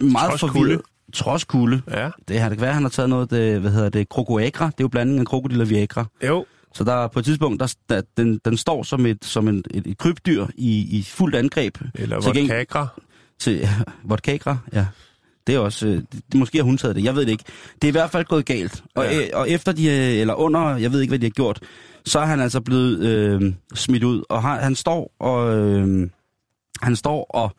meget Trods forvirret. kulde. Trods kulde. Ja. Det har det kan være, han har taget noget, det, hvad hedder det, krokoagra. Det er jo blandingen af krokodil og viagra. Jo. Så der er på et tidspunkt, der, der, den, den står som et, som en, et, et krybdyr i, i fuldt angreb. Eller vodkagra. Til vodkagra, ja. Det er også, øh, det, måske har hun taget det, jeg ved det ikke. Det er i hvert fald gået galt. Og, Ja. øh, og efter de, øh, eller under, jeg ved ikke, hvad de har gjort, så er han altså blevet øh, smidt ud. Og han, han står og, øh, han står og,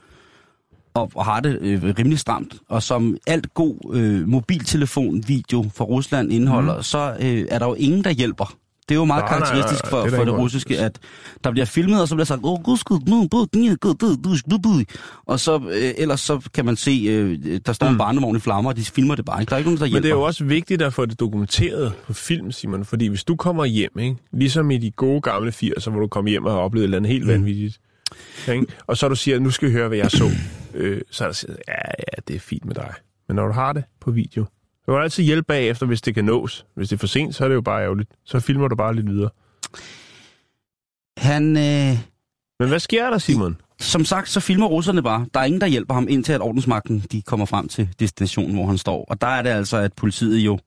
og, og har det øh, rimelig stramt. Og som alt god øh, mobiltelefon-video fra Rusland indeholder, mm. så øh, er der jo ingen, der hjælper. Det er jo meget Nej, nej, karakteristisk nej, for, det er der for det russiske, at der bliver filmet, og så bliver sagt, "Åh, gud, skud, nu, bu, nu, gud, du, du, du, du." og så øh, ellers så kan man se, øh, der står en barnevogn i flammer, og de filmer det bare. Ikke? Der er ikke nogen, der Men hjælper. det er jo også vigtigt at få det dokumenteret på film, Simon. Fordi hvis du kommer hjem, ikke? ligesom i de gode gamle 80'er, hvor du kom hjem og har oplevet et eller andet helt mm. vanvittigt, ikke? og så du siger, nu skal vi høre, hvad jeg så, øh, så er der siger, ja, ja, det er fint med dig. Men når du har det på video, så kan du altid hjælpe bagefter, hvis det kan nås. Hvis det er for sent, så er det jo bare ærgerligt. Så filmer du bare lidt videre. Han, øh, Men hvad sker der, Simon? som sagt, så filmer russerne bare. Der er ingen, der hjælper ham, indtil at ordensmagten de kommer frem til destinationen, hvor han står. Og der er det altså, at politiet jo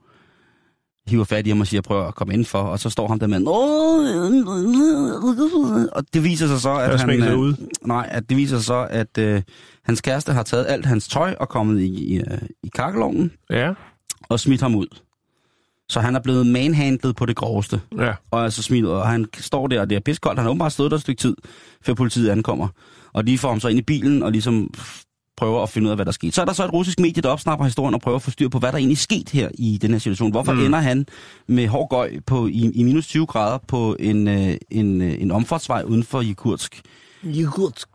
hiver fat i ham og siger, prøv at komme indenfor, og så står han der med, "Nå, og det viser sig så, at han... øh, ud. Nej, at det viser sig så, at øh, hans kæreste har taget alt hans tøj og kommet i, i, øh, i kakkelovnen Ja, og smidt ham ud. Så han er blevet manhandlet på det groveste. ja. Og altså smidt, og han står der, og det er piskoldt. Han har åbenbart stået der et stykke tid, før politiet ankommer. Og de får ham så ind i bilen, og ligesom prøver at finde ud af, hvad der er sket. Så er der så et russisk medie, der opsnapper historien og prøver at få styr på, hvad der egentlig er sket her i den her situation. Hvorfor mm. ender han med hård gøj på, i, i minus 20 grader på en, øh, en, øh, en omfartsvej uden for Jakutsk? Jakutsk.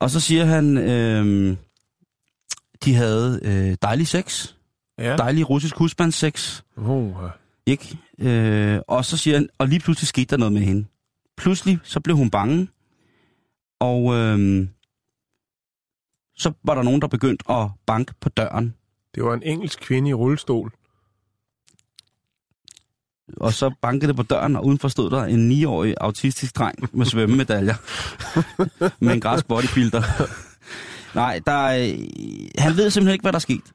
Og så siger han, øh, de havde øh, dejlig sex. Ja. Dejlig russisk husbandssex. Oh, Ikke? Øh, og så siger han, og lige pludselig skete der noget med hende. Pludselig så blev hun bange, og øh, så var der nogen, der begyndte at banke på døren. det var en engelsk kvinde i rullestol. Og så bankede det på døren, og udenfor stod der en 9-årig autistisk dreng med svømmemedaljer. med en græsk bodybuilder. Nej, der er, øh, han ved simpelthen ikke, hvad der er sket.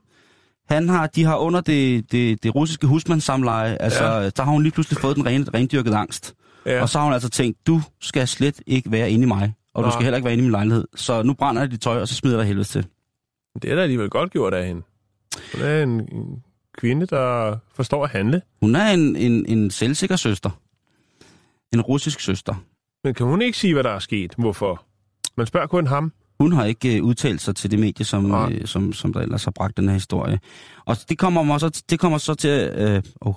Han har, de har under det, det, det russiske husmandssamleje, altså, ja. der har hun lige pludselig fået den rene, rendyrkede angst. Ja. Og så har hun altså tænkt, du skal slet ikke være inde i mig, og du Nej. skal heller ikke være inde i min lejlighed. Så nu brænder jeg dit tøj, og så smider jeg dig helvede til. Det er da alligevel godt gjort af hende. Hun er en, en kvinde, der forstår at handle. Hun er en, en, en selvsikker søster. En russisk søster. Men kan hun ikke sige, hvad der er sket? Hvorfor? Man spørger kun ham. Hun har ikke øh, udtalt sig til det medie, som, Nej. øh, som, som der ellers har bragt den her historie. Og det kommer, mig så, det kommer så til... Øh, oh,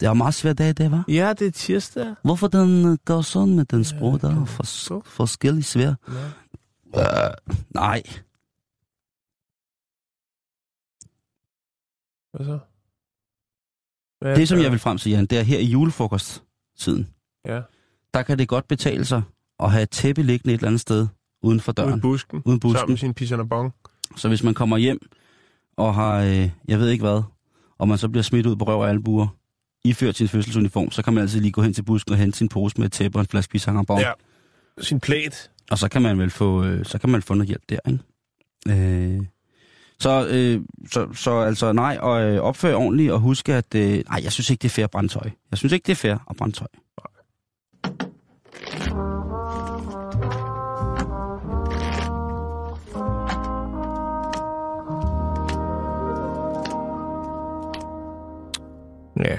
det er meget svært dag i dag, hva'? Ja, det er tirsdag. Hvorfor den øh, går sådan med den sprog, der er for, forskellig svær? Ja. Øh, nej. Hvad så? Hvad Det, som jeg vil frem til, Jan, det er her i julefrokosttiden. Ja, Der kan det godt betale sig at have et tæppe liggende et eller andet sted uden for døren. busken. Uden busken. Sammen med sin pissanabong. Så hvis man kommer hjem og har, øh, jeg ved ikke hvad, og man så bliver smidt ud på røv og albuer, iført sin fødselsuniform, så kan man altid lige gå hen til busken og hente sin pose med et tæppe og en flaske pisangerbong. Ja. Sin plæt. Og så kan man vel få, øh, så kan man få noget hjælp der, ikke? Øh, så, øh, så, så altså nej, og øh, opfør ordentligt og husk at, øh, nej, jeg synes ikke, det er fair at brænde tøj. Jeg synes ikke, det er fair at brænde tøj. Ja.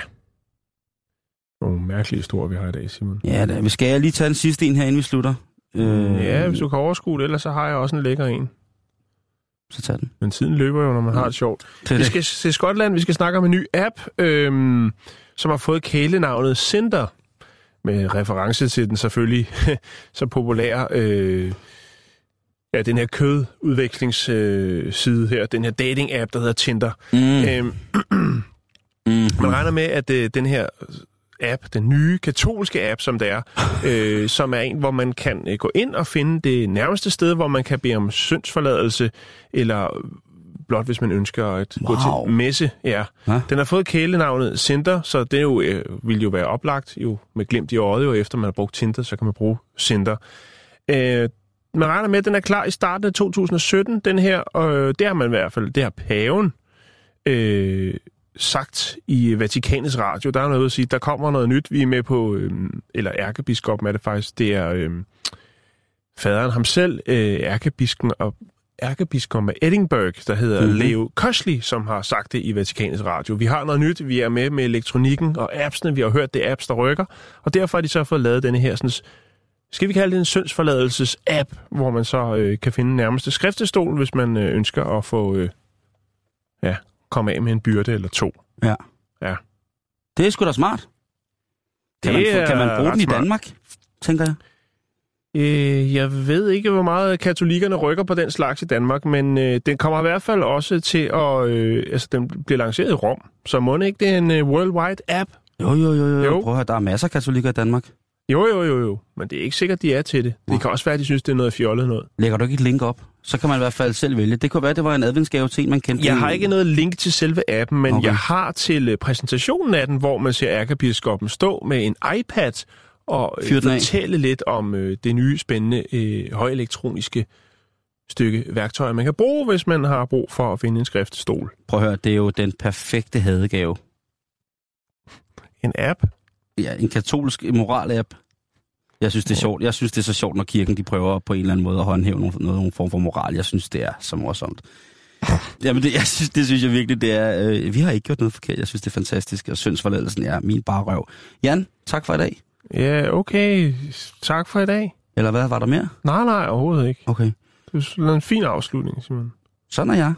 Nogle mærkelige historier, vi har i dag, Simon. Ja, da, skal jeg lige tage den sidste en her, inden vi slutter? Øh, Ja, hvis du kan overskue det, ellers så har jeg også en lækker en. Så tag den. Men tiden løber jo, når man har det sjovt. Det Vi det. skal til Skotland, vi skal snakke om en ny app, øhm, som har fået kælenavnet Cinder, med reference til den selvfølgelig så populære, øh, ja, den her kødudvekslingsside øh, side her, den her dating-app, der hedder Tinder. Mm. Øhm. man regner med, at øh, den her app, den nye katolske app, som det er, øh, som er en, hvor man kan øh, gå ind og finde det nærmeste sted, hvor man kan bede om syndsforladelse, eller blot hvis man ønsker at gå Wow. til messe. Ja. Den har fået kælenavnet Cinder, så det jo, øh, vil jo være oplagt, jo med glimt i øjet, jo efter man har brugt Tinder, så kan man bruge Cinder. Øh, man regner med, at den er klar i starten af 2017, den her, og øh, det har man i hvert fald, det har paven øh, sagt i Vatikanets radio. Der er noget at sige, der kommer noget nyt, vi er med på, øh, eller ærkebiskoppen er det faktisk, det er øh, faderen ham selv, øh, ærkebisken og ærkebiskoppen af Edinburgh, der hedder Mhm. mm-hmm. Leo Kosley, som har sagt det i Vatikanets radio. Vi har noget nyt, vi er med med elektronikken og appsene, vi har hørt, det apps, der rykker, og derfor har de så fået lavet denne her, sådan, skal vi kalde det en syndsforladelses-app, hvor man så øh, kan finde nærmeste skriftestol, hvis man øh, ønsker at få, øh, ja, komme af med en byrde eller to. Ja. Ja. Det er sgu da smart. Kan, man, Det få, kan man bruge den i smart. Danmark, tænker jeg? Øh, jeg ved ikke, hvor meget katolikkerne rykker på den slags i Danmark, men øh, den kommer i hvert fald også til at... Øh, altså, den bliver lanceret i Rom, så må det ikke det er en øh, worldwide app? Jo, jo, jo, jo. Jo. jo. Prøv at høre, der er masser af katolikker i Danmark. Jo, jo, jo, jo. Men det er ikke sikkert, de er til det. Det kan også være, at de synes, det er noget fjollet noget. Lægger du ikke et link op? Så kan man i hvert fald selv vælge. Det kunne være, det var en adventsgave til en, man kendte. Jeg har ikke noget link til selve appen, men Okay. jeg har til øh, præsentationen af den, hvor man ser ærkebiskoppen stå med en iPad og øh, af. fortælle lidt om øh, det nye, spændende, øh, højelektroniske stykke værktøj, man kan bruge, hvis man har brug for at finde en skriftestol. Prøv at høre, det er jo den perfekte hadegave. En app? Ja, en katolsk moral-app. Jeg synes, det er sjovt. Jeg synes, det er så sjovt, når kirken de prøver på en eller anden måde at håndhæve nogen, nogen form for moral. Jeg synes, det er så morsomt. Jamen, det, jeg synes, det synes jeg virkelig, det er... Øh, vi har ikke gjort noget forkert. Jeg synes, det er fantastisk. Og syndsforladelsen er min bare røv. Jan, tak for i dag. Ja, okay. Tak for i dag. Eller hvad, var der mere? Nej, nej, overhovedet ikke. Okay. Det er en fin afslutning, Simon. Sådan er jeg.